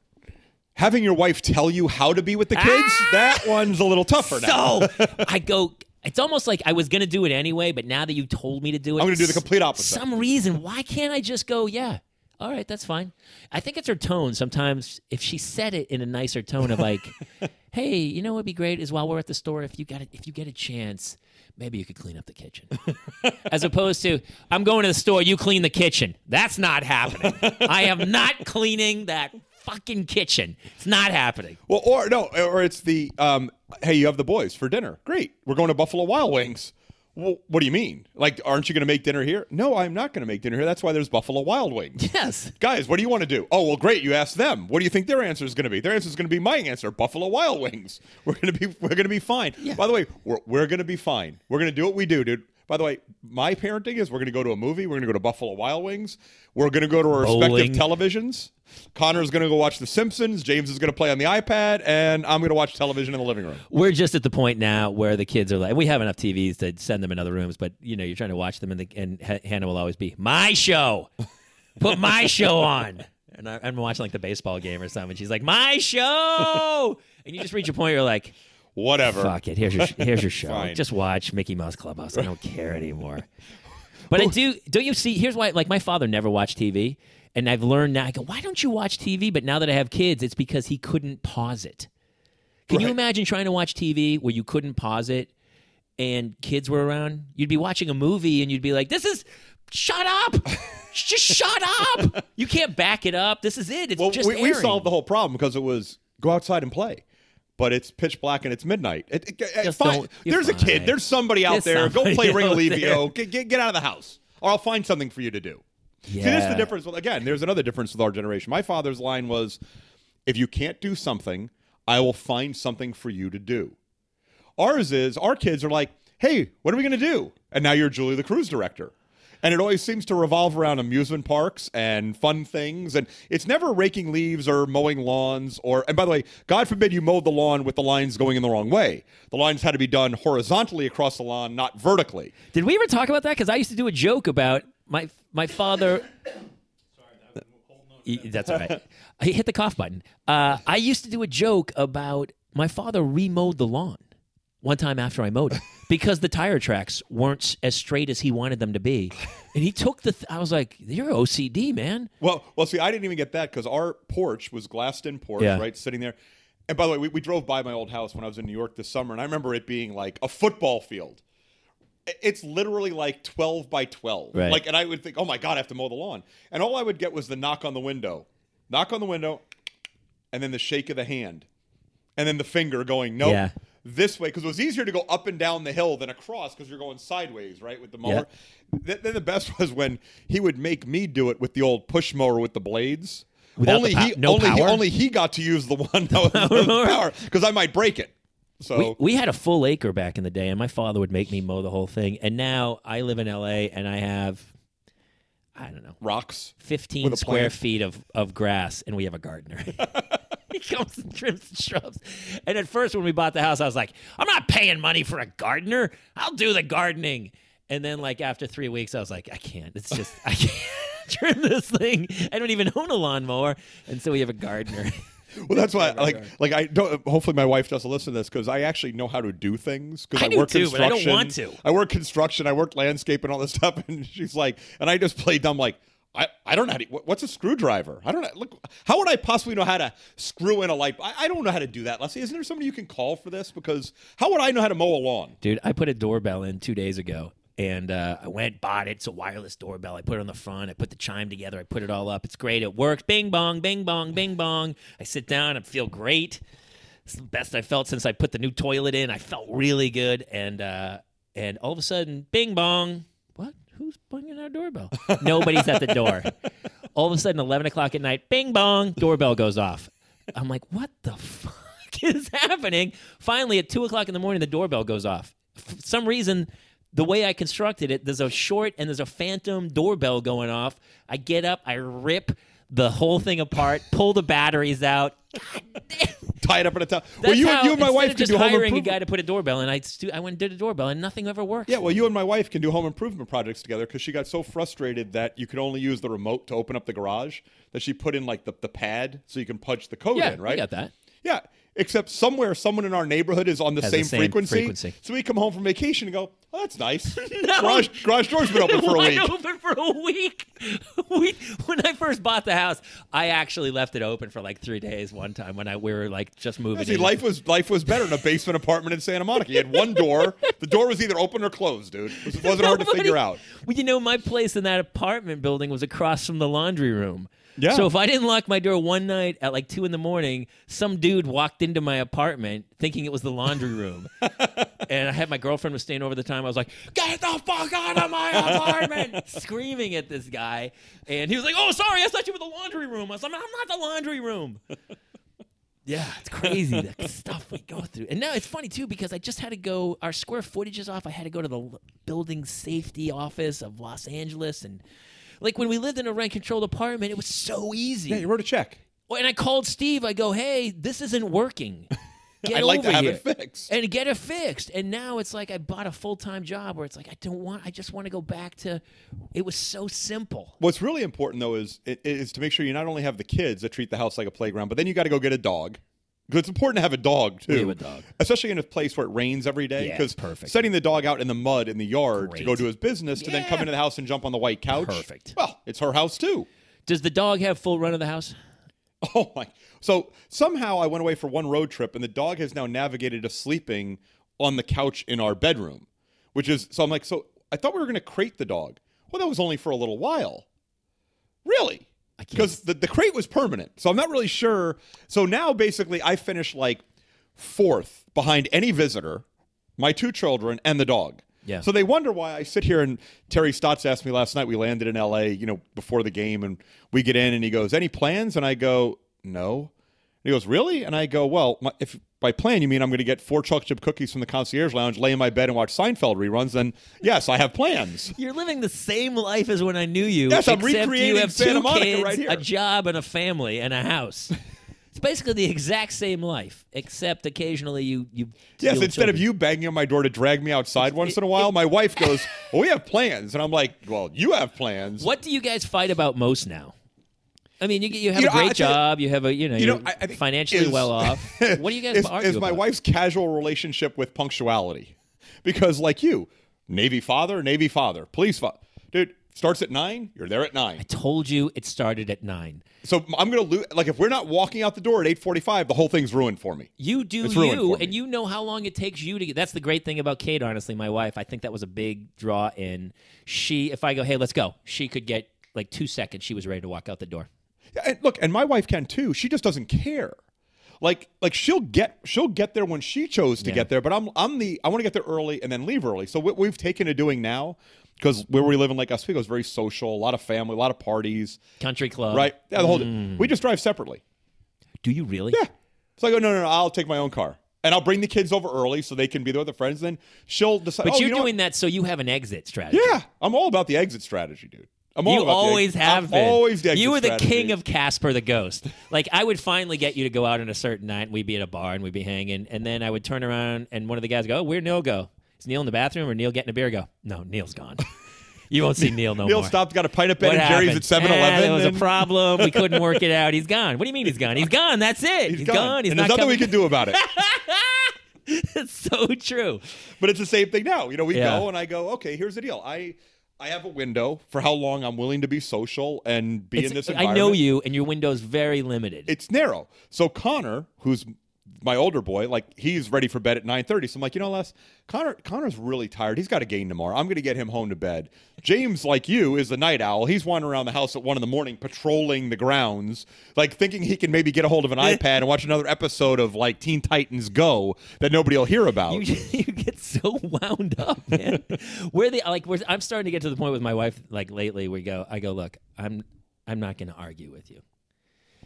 Having your wife tell you how to be with the kids, ah! that one's a little tougher now. So I go. It's almost like I was going to do it anyway, but now that you told me to do it, I'm gonna do the complete opposite. Some reason, why can't I just go? Yeah, all right, that's fine. I think it's her tone. Sometimes if she said it in a nicer tone of like, "Hey, you know what'd be great is while we're at the store, if you got it, if you get a chance." Maybe you could clean up the kitchen. As opposed to, I'm going to the store, you clean the kitchen. That's not happening. I am not cleaning that fucking kitchen. It's not happening. Well, or no, or it's the um, hey, you have the boys for dinner. Great, we're going to Buffalo Wild Wings. Well, what do you mean? Like, aren't you going to make dinner here? No, I'm not going to make dinner here. That's why there's Buffalo Wild Wings. Yes. Guys, what do you want to do? Oh, well, great. You asked them. What do you think their answer is going to be? Their answer is going to be my answer: Buffalo Wild Wings. We're going to be we're going to be fine. By the way, we're we're going to be fine. We're going to do what we do, dude. By the way, my parenting is we're going to go to a movie. We're going to go to Buffalo Wild Wings. We're going to go to our Bowling. respective televisions. Connor's going to go watch The Simpsons. James is going to play on the iPad, and I'm going to watch television in the living room. We're just at the point now where the kids are like, we have enough TVs to send them in other rooms, but you know, you're trying to watch them, and, the, and H- Hannah will always be my show. Put my show on, and I, I'm watching like the baseball game or something. She's like, my show, and you just reach a point where you're like, Whatever. fuck it, here's your here's your show. Fine. Just watch Mickey Mouse Clubhouse. I don't care anymore. But I do. Don't you see? Here's why. Like my father never watched TV, and I've learned now. I go, why don't you watch TV? But now that I have kids, it's because he couldn't pause it. Can you imagine trying to watch TV where you couldn't pause it, and kids were around? You'd be watching a movie, and you'd be like, "This is." Shut up! just shut up! You can't back it up. This is it. It's Well, just we, we solved the whole problem because it was go outside and play. But it's pitch black and it's midnight. It, it- it- fine. There's a kid. There's somebody out There's there. somebody go play Ringolevio. Get, get, get out of the house. Or I'll find something for you to do. See, this is the difference. Again, there's another difference with our generation. My father's line was if you can't do something, I will find something for you to do. Ours is our kids are like, hey, what are we going to do? And now you're Julie, the cruise director. And it always seems to revolve around amusement parks and fun things. And it's never raking leaves or mowing lawns or, and by the way, God forbid you mowed the lawn with the lines going in the wrong way. The lines had to be done horizontally across the lawn, not vertically. Did we ever talk about that? Because I used to do a joke about my my father. That's all right. I hit the cough button. Uh, I used to do a joke about my father remowed the lawn one time after I mowed it because the tire tracks weren't as straight as he wanted them to be. And he took the. Th- I was like, "You're OCD, man." Well, well, see, I didn't even get that because our porch was glassed in porch, Yeah. right, sitting there. And by the way, we, we drove by my old house when I was in New York this summer, and I remember it being like a football field. It's literally like twelve by twelve, Right. like, and I would think, oh my god, I have to mow the lawn, and all I would get was the knock on the window, knock on the window, and then the shake of the hand, and then the finger going, nope, Yeah. This way, because it was easier to go up and down the hill than across because you're going sideways, right, with the mower. Th- then the best was when he would make me do it with the old push mower with the blades. Without only pow- he, no only he, only he got to use the one that was Power because I might break it. So We, we had a full acre back in the day, and my father would make me mow the whole thing. And now I live in LA, and I have, I don't know, rocks. 15 square plant. feet of, of grass, and we have a gardener. he comes and trims the shrubs. And at first, when we bought the house, I was like, I'm not paying money for a gardener. I'll do the gardening. And then, like, after three weeks, I was like, I can't. It's just, I can't trim this thing. I don't even own a lawnmower. And so we have a gardener. Well, that's why, like, like I don't. Hopefully, my wife doesn't listen to this because I actually know how to do things. Because I I, work too, but I don't construction. want to. I work construction. I work landscape and all this stuff. And she's like, and I just play dumb. Like, I, I don't know how to. What's a screwdriver? I don't know. Look, how would I possibly know how to screw in a light? I, I don't know how to do that. Leslie, isn't there somebody you can call for this? Because how would I know how to mow a lawn? Dude, I put a doorbell in two days ago. And uh, I went, bought it. It's a wireless doorbell. I put it on the front. I put the chime together. I put it all up. It's great. It works. Bing bong, bing bong, bing bong. I sit down I feel great. It's the best I felt since I put the new toilet in. I felt really good. And uh, and all of a sudden, bing bong. Who's banging our doorbell? Nobody's at the door. All of a sudden, eleven o'clock at night, bing bong, doorbell goes off. I'm like, what the fuck is happening? Finally, at two o'clock in the morning, the doorbell goes off. For some reason, the way I constructed it, there's a short and there's a phantom doorbell going off. I get up, I rip the whole thing apart, pull the batteries out. Tie it up in a towel. Well, you, how, and you and my wife can do home hiring a guy to put a doorbell, and I stu- I went and did a doorbell, and nothing ever works. Yeah, well, you and my wife can do home improvement projects together because she got so frustrated that you could only use the remote to open up the garage that she put in like the, the pad so you can punch the code yeah, in, right? I got that. Yeah, except somewhere someone in our neighborhood is on the, Has the same, same frequency, frequency. So we come home from vacation and go, oh, that's nice. garage, garage door's been open for a week. open for a week. we, when I first bought the house, I actually left it open for like three days one time when I we were like just moving. See, in. life was life was better in a basement apartment in Santa Monica. You had one door. The door was either open or closed, dude. It was- wasn't hard to figure out. Well, you know, my place in that apartment building was across from the laundry room. Yeah. So if I didn't lock my door one night at like two in the morning, some dude walked into my apartment thinking it was the laundry room. and I had my girlfriend was staying over the time. I was like, "Get the fuck out of my apartment!" screaming at this guy, and he was like, "Oh, sorry, I thought you were the laundry room." I was like, "I'm not the laundry room." Yeah, it's crazy the stuff we go through. And now it's funny too because I just had to go. Our square footage is off. I had to go to the building safety office of Los Angeles, and like when we lived in a rent controlled apartment, it was so easy. Yeah, you wrote a check. Well, and I called Steve. I go, "Hey, this isn't working. Get I'd like over to have here it fixed. and get it fixed." And now it's like I bought a full time job where it's like I don't want. I just want to go back to. It was so simple. What's really important though is is to make sure you not only have the kids that treat the house like a playground, but then you got to go get a dog. Because it's important to have a dog too, We have a dog. especially in a place where it rains every day. Yeah, Because perfect. setting the dog out in the mud in the yard to go do his business, to then come Yeah. into the house and jump on the white couch. Perfect. Well, it's her house too. Does the dog have full run of the house? Oh my! So somehow I went away for one road trip, and the dog has now navigated to sleeping on the couch in our bedroom, which is so. I'm like, so I thought we were going to crate the dog. Well, that was only for a little while. Really? Because the, the crate was permanent, so I'm not really sure. So now basically, I finished like fourth behind any visitor, my two children, and the dog. Yeah. So they wonder why I sit here and Terry Stotts asked me last night. We landed in L.A. You know before the game, and we get in, and he goes, "Any plans?" And I go, "No." And he goes, "Really?" And I go, "Well, my, if by plan you mean I'm going to get four chocolate chip cookies from the concierge lounge, lay in my bed, and watch Seinfeld reruns, then yes, I have plans." You're living the same life as when I knew you. Yes, I'm recreating you have Santa two Monica kids, right here. a job, and a family, and a house. it's basically the exact same life, except occasionally you you. Yes, instead of you banging on my door to drag me outside once in a while, my wife goes, "Well, we have plans," and I'm like, "Well, you have plans." What do you guys fight about most now? I mean, you you have You a know, I- I great job. You have a you know, You you're know, I, I financially is- well off. What do you guys is, argue is my about? wife's casual relationship with punctuality? Because like you, Navy father, Navy father, police father, dude starts at nine. You're there at nine. I told you it started at nine. So I'm gonna lose. Like if we're not walking out the door at eight forty-five, the whole thing's ruined for me. You do you, and you know how long it takes you to get. That's the great thing about Kate. Honestly, my wife. I think that was a big draw in. She, if I go, hey, let's go. She could get like two seconds. She was ready to walk out the door. Yeah, And look, and my wife can too. She just doesn't care. Like like she'll get she'll get there when she chose to Yeah. get there. But I'm I'm the I want to get there early and then leave early. So what we've taken to doing now, because where we live in Lake Oswego is very social, a lot of family, a lot of parties, Country club, right? Yeah, the whole Mm. we just drive separately. Do you really? Yeah. So I go, no, no, no, I'll take my own car. And I'll bring the kids over early so they can be there with their friends. Then she'll decide. But oh, you're you know doing that so you have an exit strategy. Yeah, I'm all about the exit strategy, dude. I'm You always have I'm been. Always You were the strategy. king of Casper the Ghost. Like I would finally get you to go out on a certain night, and we'd be at a bar and we'd be hanging, and then I would turn around and one of the guys go, "Oh, where'd Neil go? Is Neil in the bathroom or Neil getting a beer?" I go, "No, Neil's gone. you won't see Neil no Neil more." Neil stopped, got a pint of Ben What and Jerry's happened? at 7 Eh, Eleven. there was a problem. We couldn't work it out. He's gone. What do you mean he's gone? He's gone. That's it. He's gone. He's and not there's nothing we can do about it. It's so true. But it's the same thing now. You know, we Yeah. go and I go, okay, here's the deal. I I have a window for how long I'm willing to be social and be It's- in this I know you, and your window's very limited. It's narrow. So Connor, who's my older boy, like he's ready for bed at 9:30. So I'm like, you know, Les, Connor Connor's really tired. He's got a game tomorrow. I'm going to get him home to bed. James, like you, is the night owl. He's wandering around the house at one in the morning, patrolling the grounds, like thinking he can maybe get a hold of an iPad and watch another episode of like Teen Titans Go that nobody will hear about. you, you so wound up, man. Where the like, I'm starting to get to the point with my wife. Like lately, we go. I go, look, I'm, I'm not going to argue with you.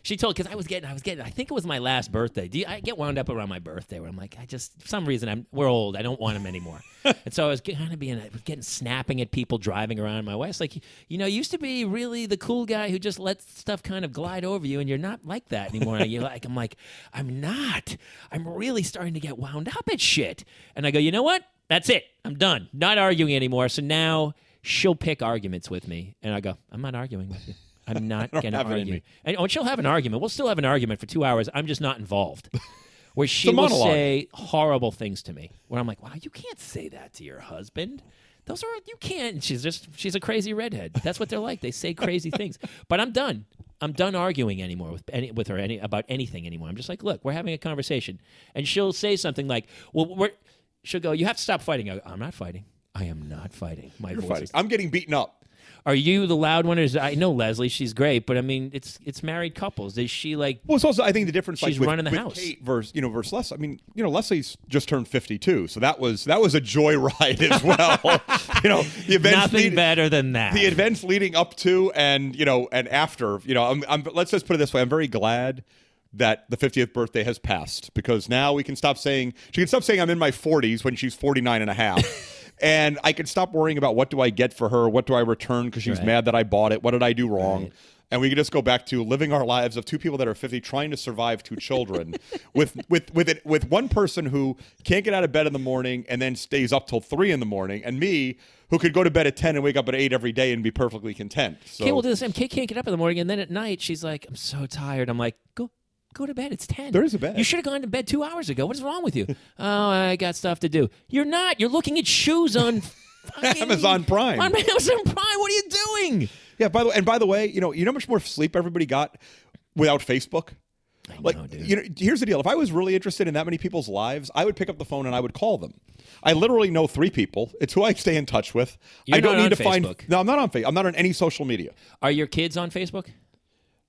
She told because I was getting, I was getting. I think it was my last birthday. Do you, I get wound up around my birthday where I'm like, I just for some reason I'm we're old. I don't want him anymore. and so I was kind of being, I was getting snapping at people driving around. My wife's like, you know, used to be really the cool guy who just lets stuff kind of glide over you, and you're not like that anymore. And you're like, I'm like, I'm not. I'm really starting to get wound up at shit. And I go, you know what? That's it. I'm done. Not arguing anymore. So now she'll pick arguments with me, and I go, I'm not arguing with you. I'm not going to have it in argue. And oh, she'll have an argument. We'll still have an argument for two hours. I'm just not involved. Where she will monologue. say horrible things to me. Where I'm like, wow, you can't say that to your husband. Those are you can't. And she's just she's a crazy redhead. That's what they're like. They say crazy things. But I'm done. I'm done arguing anymore with any, with her any, about anything anymore. I'm just like, look, we're having a conversation, and she'll say something like, well, we're, she'll go, you have to stop fighting. I go, I'm not fighting. I am not fighting. My You're voice fighting. is I'm getting beaten up. Are you the loud one? Or is I know Leslie, she's great, but I mean, it's it's married couples. Is she like? Well, it's also I think the difference She's like with, running the with house. Kate versus you know versus Leslie. I mean, you know, Leslie's just turned fifty two, so that was that was a joyride as well. you know, the events Nothing lead- better than that. the events leading up to and you know and after. You know, I'm, I'm, let's just put it this way: I'm very glad that the 50th birthday has passed because now we can stop saying she can stop saying I'm in my 40s when she's 49 and a half. And I can stop worrying about what do I get for her, what do I return because she's Right. mad that I bought it, what did I do wrong, Right. and we can just go back to living our lives of two people that are 50 trying to survive two children with with with it with one person who can't get out of bed in the morning and then stays up till 3 in the morning and me who could go to bed at 10 and wake up at 8 every day and be perfectly content. So Kate will do the same. Kate can't get up in the morning, and then at night she's like, "I'm so tired." I'm like, "Go, go to bed. It's ten. There is a bed. You should have gone to bed two hours ago. What is wrong with you? oh, I got stuff to do. You're not. You're looking at shoes on fucking- Amazon Prime. On Amazon Prime. What are you doing? Yeah, by the way, and by the way, you know, you know how much more sleep everybody got without Facebook? I Like, know, dude. you know, here's the deal. If I was really interested in that many people's lives, I would pick up the phone and I would call them. I literally know three people. It's who I stay in touch with. You're I don't need to find. No, I'm not on Facebook. I'm not on any social media. Are your kids on Facebook?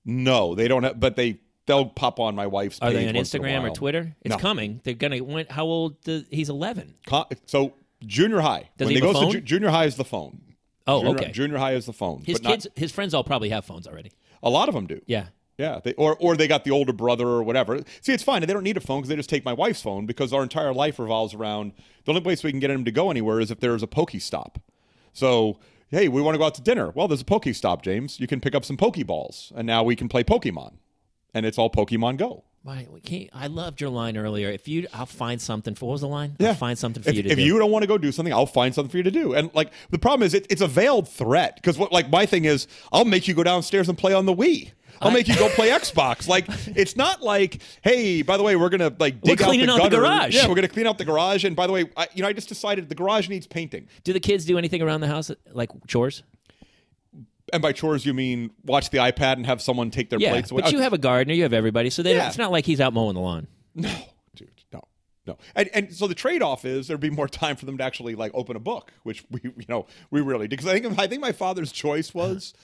No, they don't. Have, but they they'll pop on my wife's. Are they on once in a Instagram or. Twitter? It's No. coming. They're gonna. When, how old? The, he's eleven. So junior high. Does when he a goes phone? to ju- junior high is the phone. Oh, Junior, okay. Junior high is the phone. His but not- kids, his friends all probably have phones already. a lot of them do. Yeah. Yeah, they, or or they got the older brother or whatever. See, it's fine. They don't need a phone because they just take my wife's phone because our entire life revolves around the only place we can get them to go anywhere is if there's a PokeStop. So, hey, we want to go out to dinner. Well, there's a PokeStop, James. You can pick up some pokeballs, and now we can play Pokemon, and it's all Pokemon Go. Can't, I loved your line earlier. If you, I'll find something for. What was the line? Yeah. I'll find something for if, you to if do. If you don't want to go do something, I'll find something for you to do. And like the problem is, it, it's a veiled threat because what like my thing is, I'll make you go downstairs and play on the Wii. I'll make you go play Xbox. Like it's not like, hey, by the way, we're gonna like dig out cleaning the out the garage. Yeah, we're gonna clean out the garage. And by the way, I, you know, I just decided the garage needs painting. do the kids do anything around the house like chores? And by chores, you mean watch the iPad and have someone take their Yeah, plates away. but you have a gardener. You have everybody, so they, Yeah. it's not like he's out mowing the lawn. No, dude, no, no. And and so the trade off is there'd be more time for them to actually like open a book, which we you know we really did because I think I think my father's choice was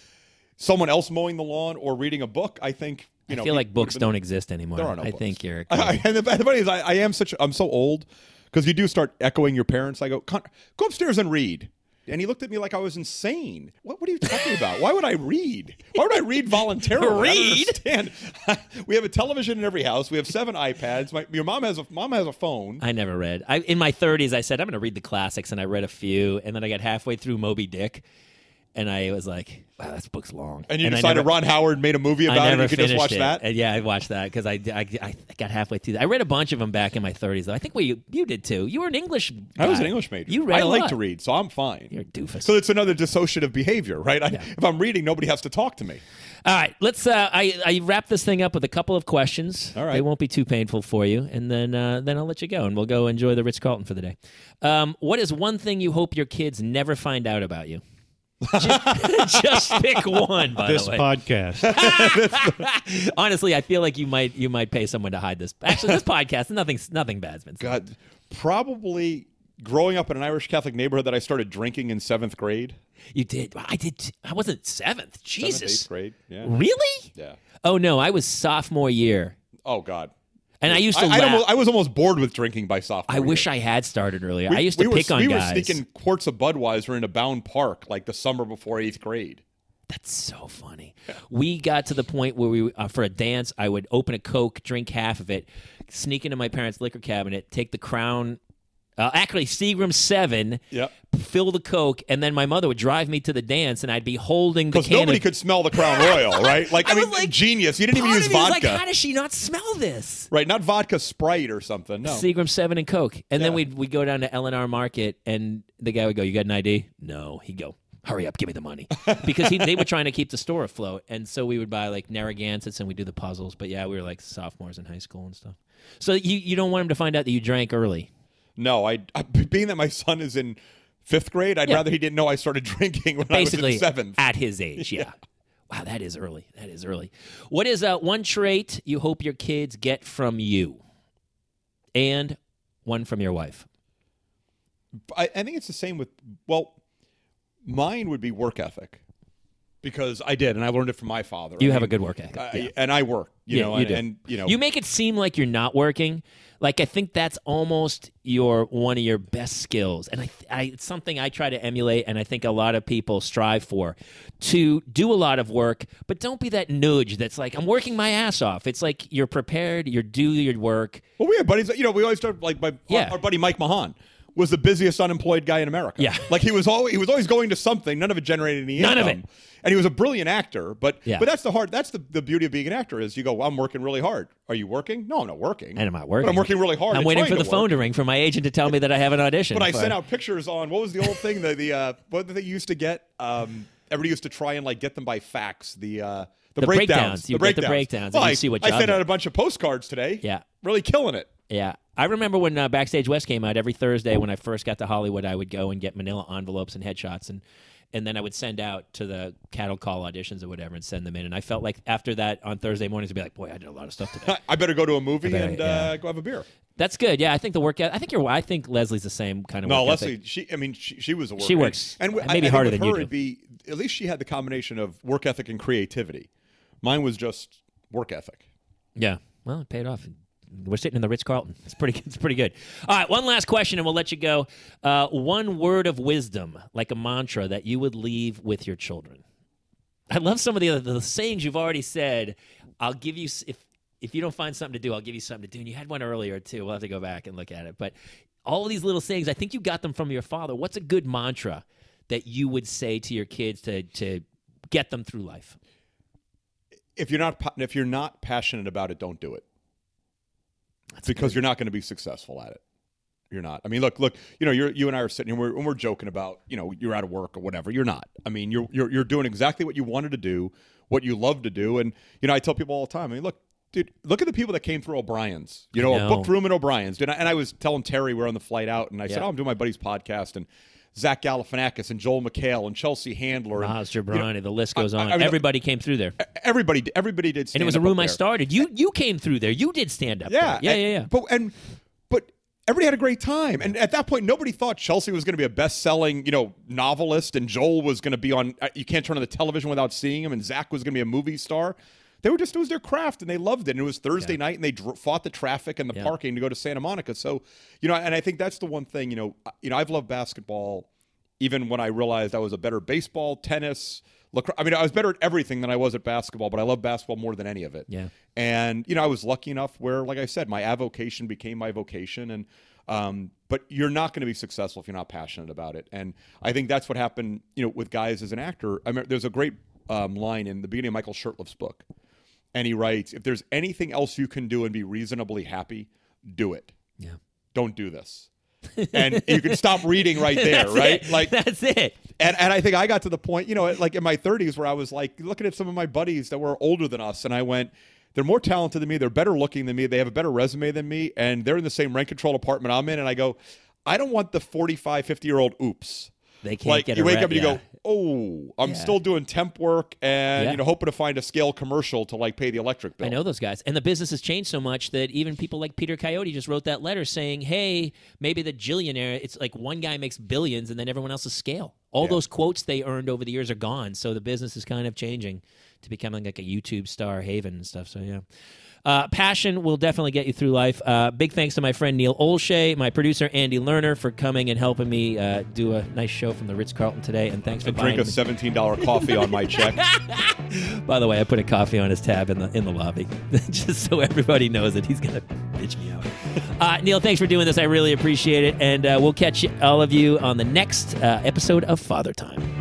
someone else mowing the lawn or reading a book. I think you know I feel like books don't exist anymore. There are no I books. think you're. I, and the, the funny is, I, I am such. I'm so old because you do start echoing your parents. I go, go upstairs and read. And he looked at me like I was insane. What, what are you talking about? Why would I read? Why would I read voluntarily? Read? we have a television in every house. We have seven iPads. My, your mom has a mom has a phone. I never read. I in my 30s, I said I'm going to read the classics, and I read a few, and then I got halfway through Moby Dick, and I was like, "Wow, this book's long." and you I decided never- Ron Howard made a movie about it. never You could just watch it. that. And yeah, I watched that because I, I, I got halfway through. that. I read a bunch of them back in my 30s. Though I think we you did too. You were an English. I was an English major. You read I like lot. to read, so I'm fine. You're a doofus. So it's another dissociative behavior, right? I, If I'm reading, nobody has to talk to me. All right, let's. Uh, I I wrap this thing up with a couple of questions. All right. they won't be too painful for you, and then uh, then I'll let you go, and we'll go enjoy the Ritz Carlton for the day. Um, what is one thing you hope your kids never find out about you? Just, just pick one. By This the way, podcast. honestly, I feel like you might you might pay someone to hide this. Actually, this podcast, nothing nothing bad's been said. God, probably growing up in an Irish Catholic neighborhood that I started drinking in seventh grade, You did. I did. t- I wasn't seventh. seventh, Jesus. eighth grade. Yeah, Really? yeah. Oh no, I was sophomore year, Oh God. And I used to. I, almost, I was almost bored with drinking by sophomore. I wish. I had started earlier. We- I used to we were, pick on we guys. were sneaking quarts of Budweiser into Bound Park like the summer before eighth grade. That's so funny. We got to the point where we, uh, for a dance, I would open a Coke, drink half of it, sneak into my parents' liquor cabinet, take the Crown, uh, actually Seagram Seven, Yep. fill the Coke, and then my mother would drive me to the dance, and I'd be holding the Because can. nobody of, could smell the Crown Royal, right? Like I, I mean, like- genius. You didn't even use of me was vodka, Like, how does she not smell this? right? Not vodka Sprite or something. No. Seagram Seven and Coke, and then we'd we go down to LNR Market, and the guy would go, "You got an ID?" No. He'd go, "Hurry up, give me the money," because he, they were trying to keep the store afloat, and so we would buy like Narragansetts and we do the puzzles. But yeah, we were like sophomores in high school and stuff. So you you don't want him to find out that you drank early. No, I, I being that my son is in fifth grade, I'd Yeah. rather he didn't know I started drinking when Basically, I was in seventh. at his age. Yeah. Wow, that is early. That is early. What is uh, one trait you hope your kids get from you, and one from your wife? I, I think it's the same with well, mine would be work ethic because I did, and I learned it from my father. You I have a good work ethic. I- yeah. and I work, you Yeah, know, you and, and you know, You make it seem like you're not working. Like I think that's almost your one of your best skills, and I, I it's something I try to emulate, and I think a lot of people strive for to do a lot of work, but don't be that nudge that's like I'm working my ass off. It's like you're prepared, You're do your work. well, we have buddies. You know, we always start like my Yeah. our, our buddy Mike Mahan was the busiest unemployed guy in America. Yeah. like he was always he was always going to something. None of it generated any None of it. And he was a brilliant actor, but Yeah. but that's the hard. That's the, the beauty of being an actor is you go. Well, I'm working really hard. Are you working? No, I'm not working. And I'm not working. But I'm working really hard. I'm waiting for the phone to ring for my agent to tell me that I have an audition. But I sent out pictures on what was the old thing the the uh, what they used to get? Um, everybody used to try and like get them by fax. The uh, the, The breakdowns. breakdowns. You the get the breakdowns. breakdowns, Well, and you I, see what I sent out a bunch of postcards today. Yeah. really killing it. Yeah. I remember when uh, Backstage West came out every Thursday when I first got to Hollywood, I would go and get manila envelopes and headshots and and then I would send out to the cattle call auditions or whatever and send them in. And I felt like after that on Thursday mornings, I'd be like, boy, I did a lot of stuff today. I better go to a movie better- and yeah. uh, go have a beer. That's good. Yeah, I think the work. I think you're. I think Leslie's the same kind of. No, work Leslie. ethic. She, I mean, she, she was a worker. She works and, and maybe I, I harder than you her, do. It'd be at least she had the combination of work ethic and creativity. Mine was just work ethic. Yeah. Well, it paid off. We're sitting in the Ritz Carlton. It's pretty. It's pretty good. All right, one last question, and we'll let you go. Uh, one word of wisdom, like a mantra, that you would leave with your children. I love some of the other the sayings you've already said. I'll give you if if you don't find something to do, I'll give you something to do. And you had one earlier too. We'll have to go back and look at it. But all these little sayings, I think you got them from your father. What's a good mantra that you would say to your kids to to get them through life? If you're not if you're not passionate about it, don't do it. Because you're not going to be successful at it. You're not. I mean, look, look. You know, you're, you and I are sitting here, and we're, and we're joking about, you know, you're out of work or whatever. You're not. I mean, you're, you're you're doing exactly what you wanted to do, what you love to do, and you know, I tell people all the time. I mean, look, dude, look at the people that came through O'Brien's. You know, I know. booked room in O'Brien's. Dude, and I was telling Terry we're on the flight out, and I said, "Oh, I'm doing my buddy's podcast," and Zach Galifianakis and Joel McHale and Chelsea Handler and Maz Jobrani, the list goes I- on. I mean, Everybody came through there. everybody, everybody did. And it was a room I started. You you came through there. You did stand up. Yeah, there. yeah, and- yeah, yeah. But and but everybody had a great time, and at that point, nobody thought Chelsea was going to be a best-selling, you know, novelist, and Joel was going to be on. uh, You can't turn on the television without seeing him, and Zach was going to be a movie star. They were just it was their craft, and they loved it. And it was Thursday night, and they dr- fought the traffic and the Yeah. parking to go to Santa Monica. So, you know, and I think that's the one thing. You know, you know, I've loved basketball, even when I realized I was a better baseball, tennis. Lacrosse. I mean, I was better at everything than I was at basketball, but I love basketball more than any of it. Yeah. And you know, I was lucky enough where, like I said, my avocation became my vocation. And um, but you're not going to be successful if you're not passionate about it. And I think that's what happened. You know, with guys as an actor. I mean, there's a great um, line in the beginning of Michael Shurtleff's book, and he writes, "If there's anything else you can do and be reasonably happy, do it. Yeah. Don't do this." and you can stop reading right there, That's right? it. Like that's it. and and I think I got to the point, you know, like in my 30s where I was like looking at some of my buddies that were older than us and I went, they're more talented than me, they're better looking than me, they have a better resume than me and they're in the same rent control apartment I'm in and I go, I don't want the 45, 50-year-old oops. They can't Like get you wake rep- up and you go, "Oh, I'm Yeah. still doing temp work and Yeah. you know hoping to find a scale commercial to like pay the electric bill." I know those guys. And the business has changed so much that even people like Peter Coyote just wrote that letter saying, hey, maybe the Jillionaire, it's like one guy makes billions and then everyone else is scale. All those quotes they earned over the years are gone. So the business is kind of changing to becoming like a YouTube star haven and stuff. So, yeah. Uh, passion will definitely get you through life. Uh, big thanks to my friend Neil Olshey, my producer Andy Lerner for coming and helping me uh, do a nice show from the Ritz Carlton today. And thanks for And drink a seventeen dollar coffee on my check. by the way, I put a coffee on his tab in the in the lobby, just so everybody knows that he's gonna bitch me out. Uh, Neil, thanks for doing this. I really appreciate it, and uh, we'll catch all of you on the next uh, episode of Father Time.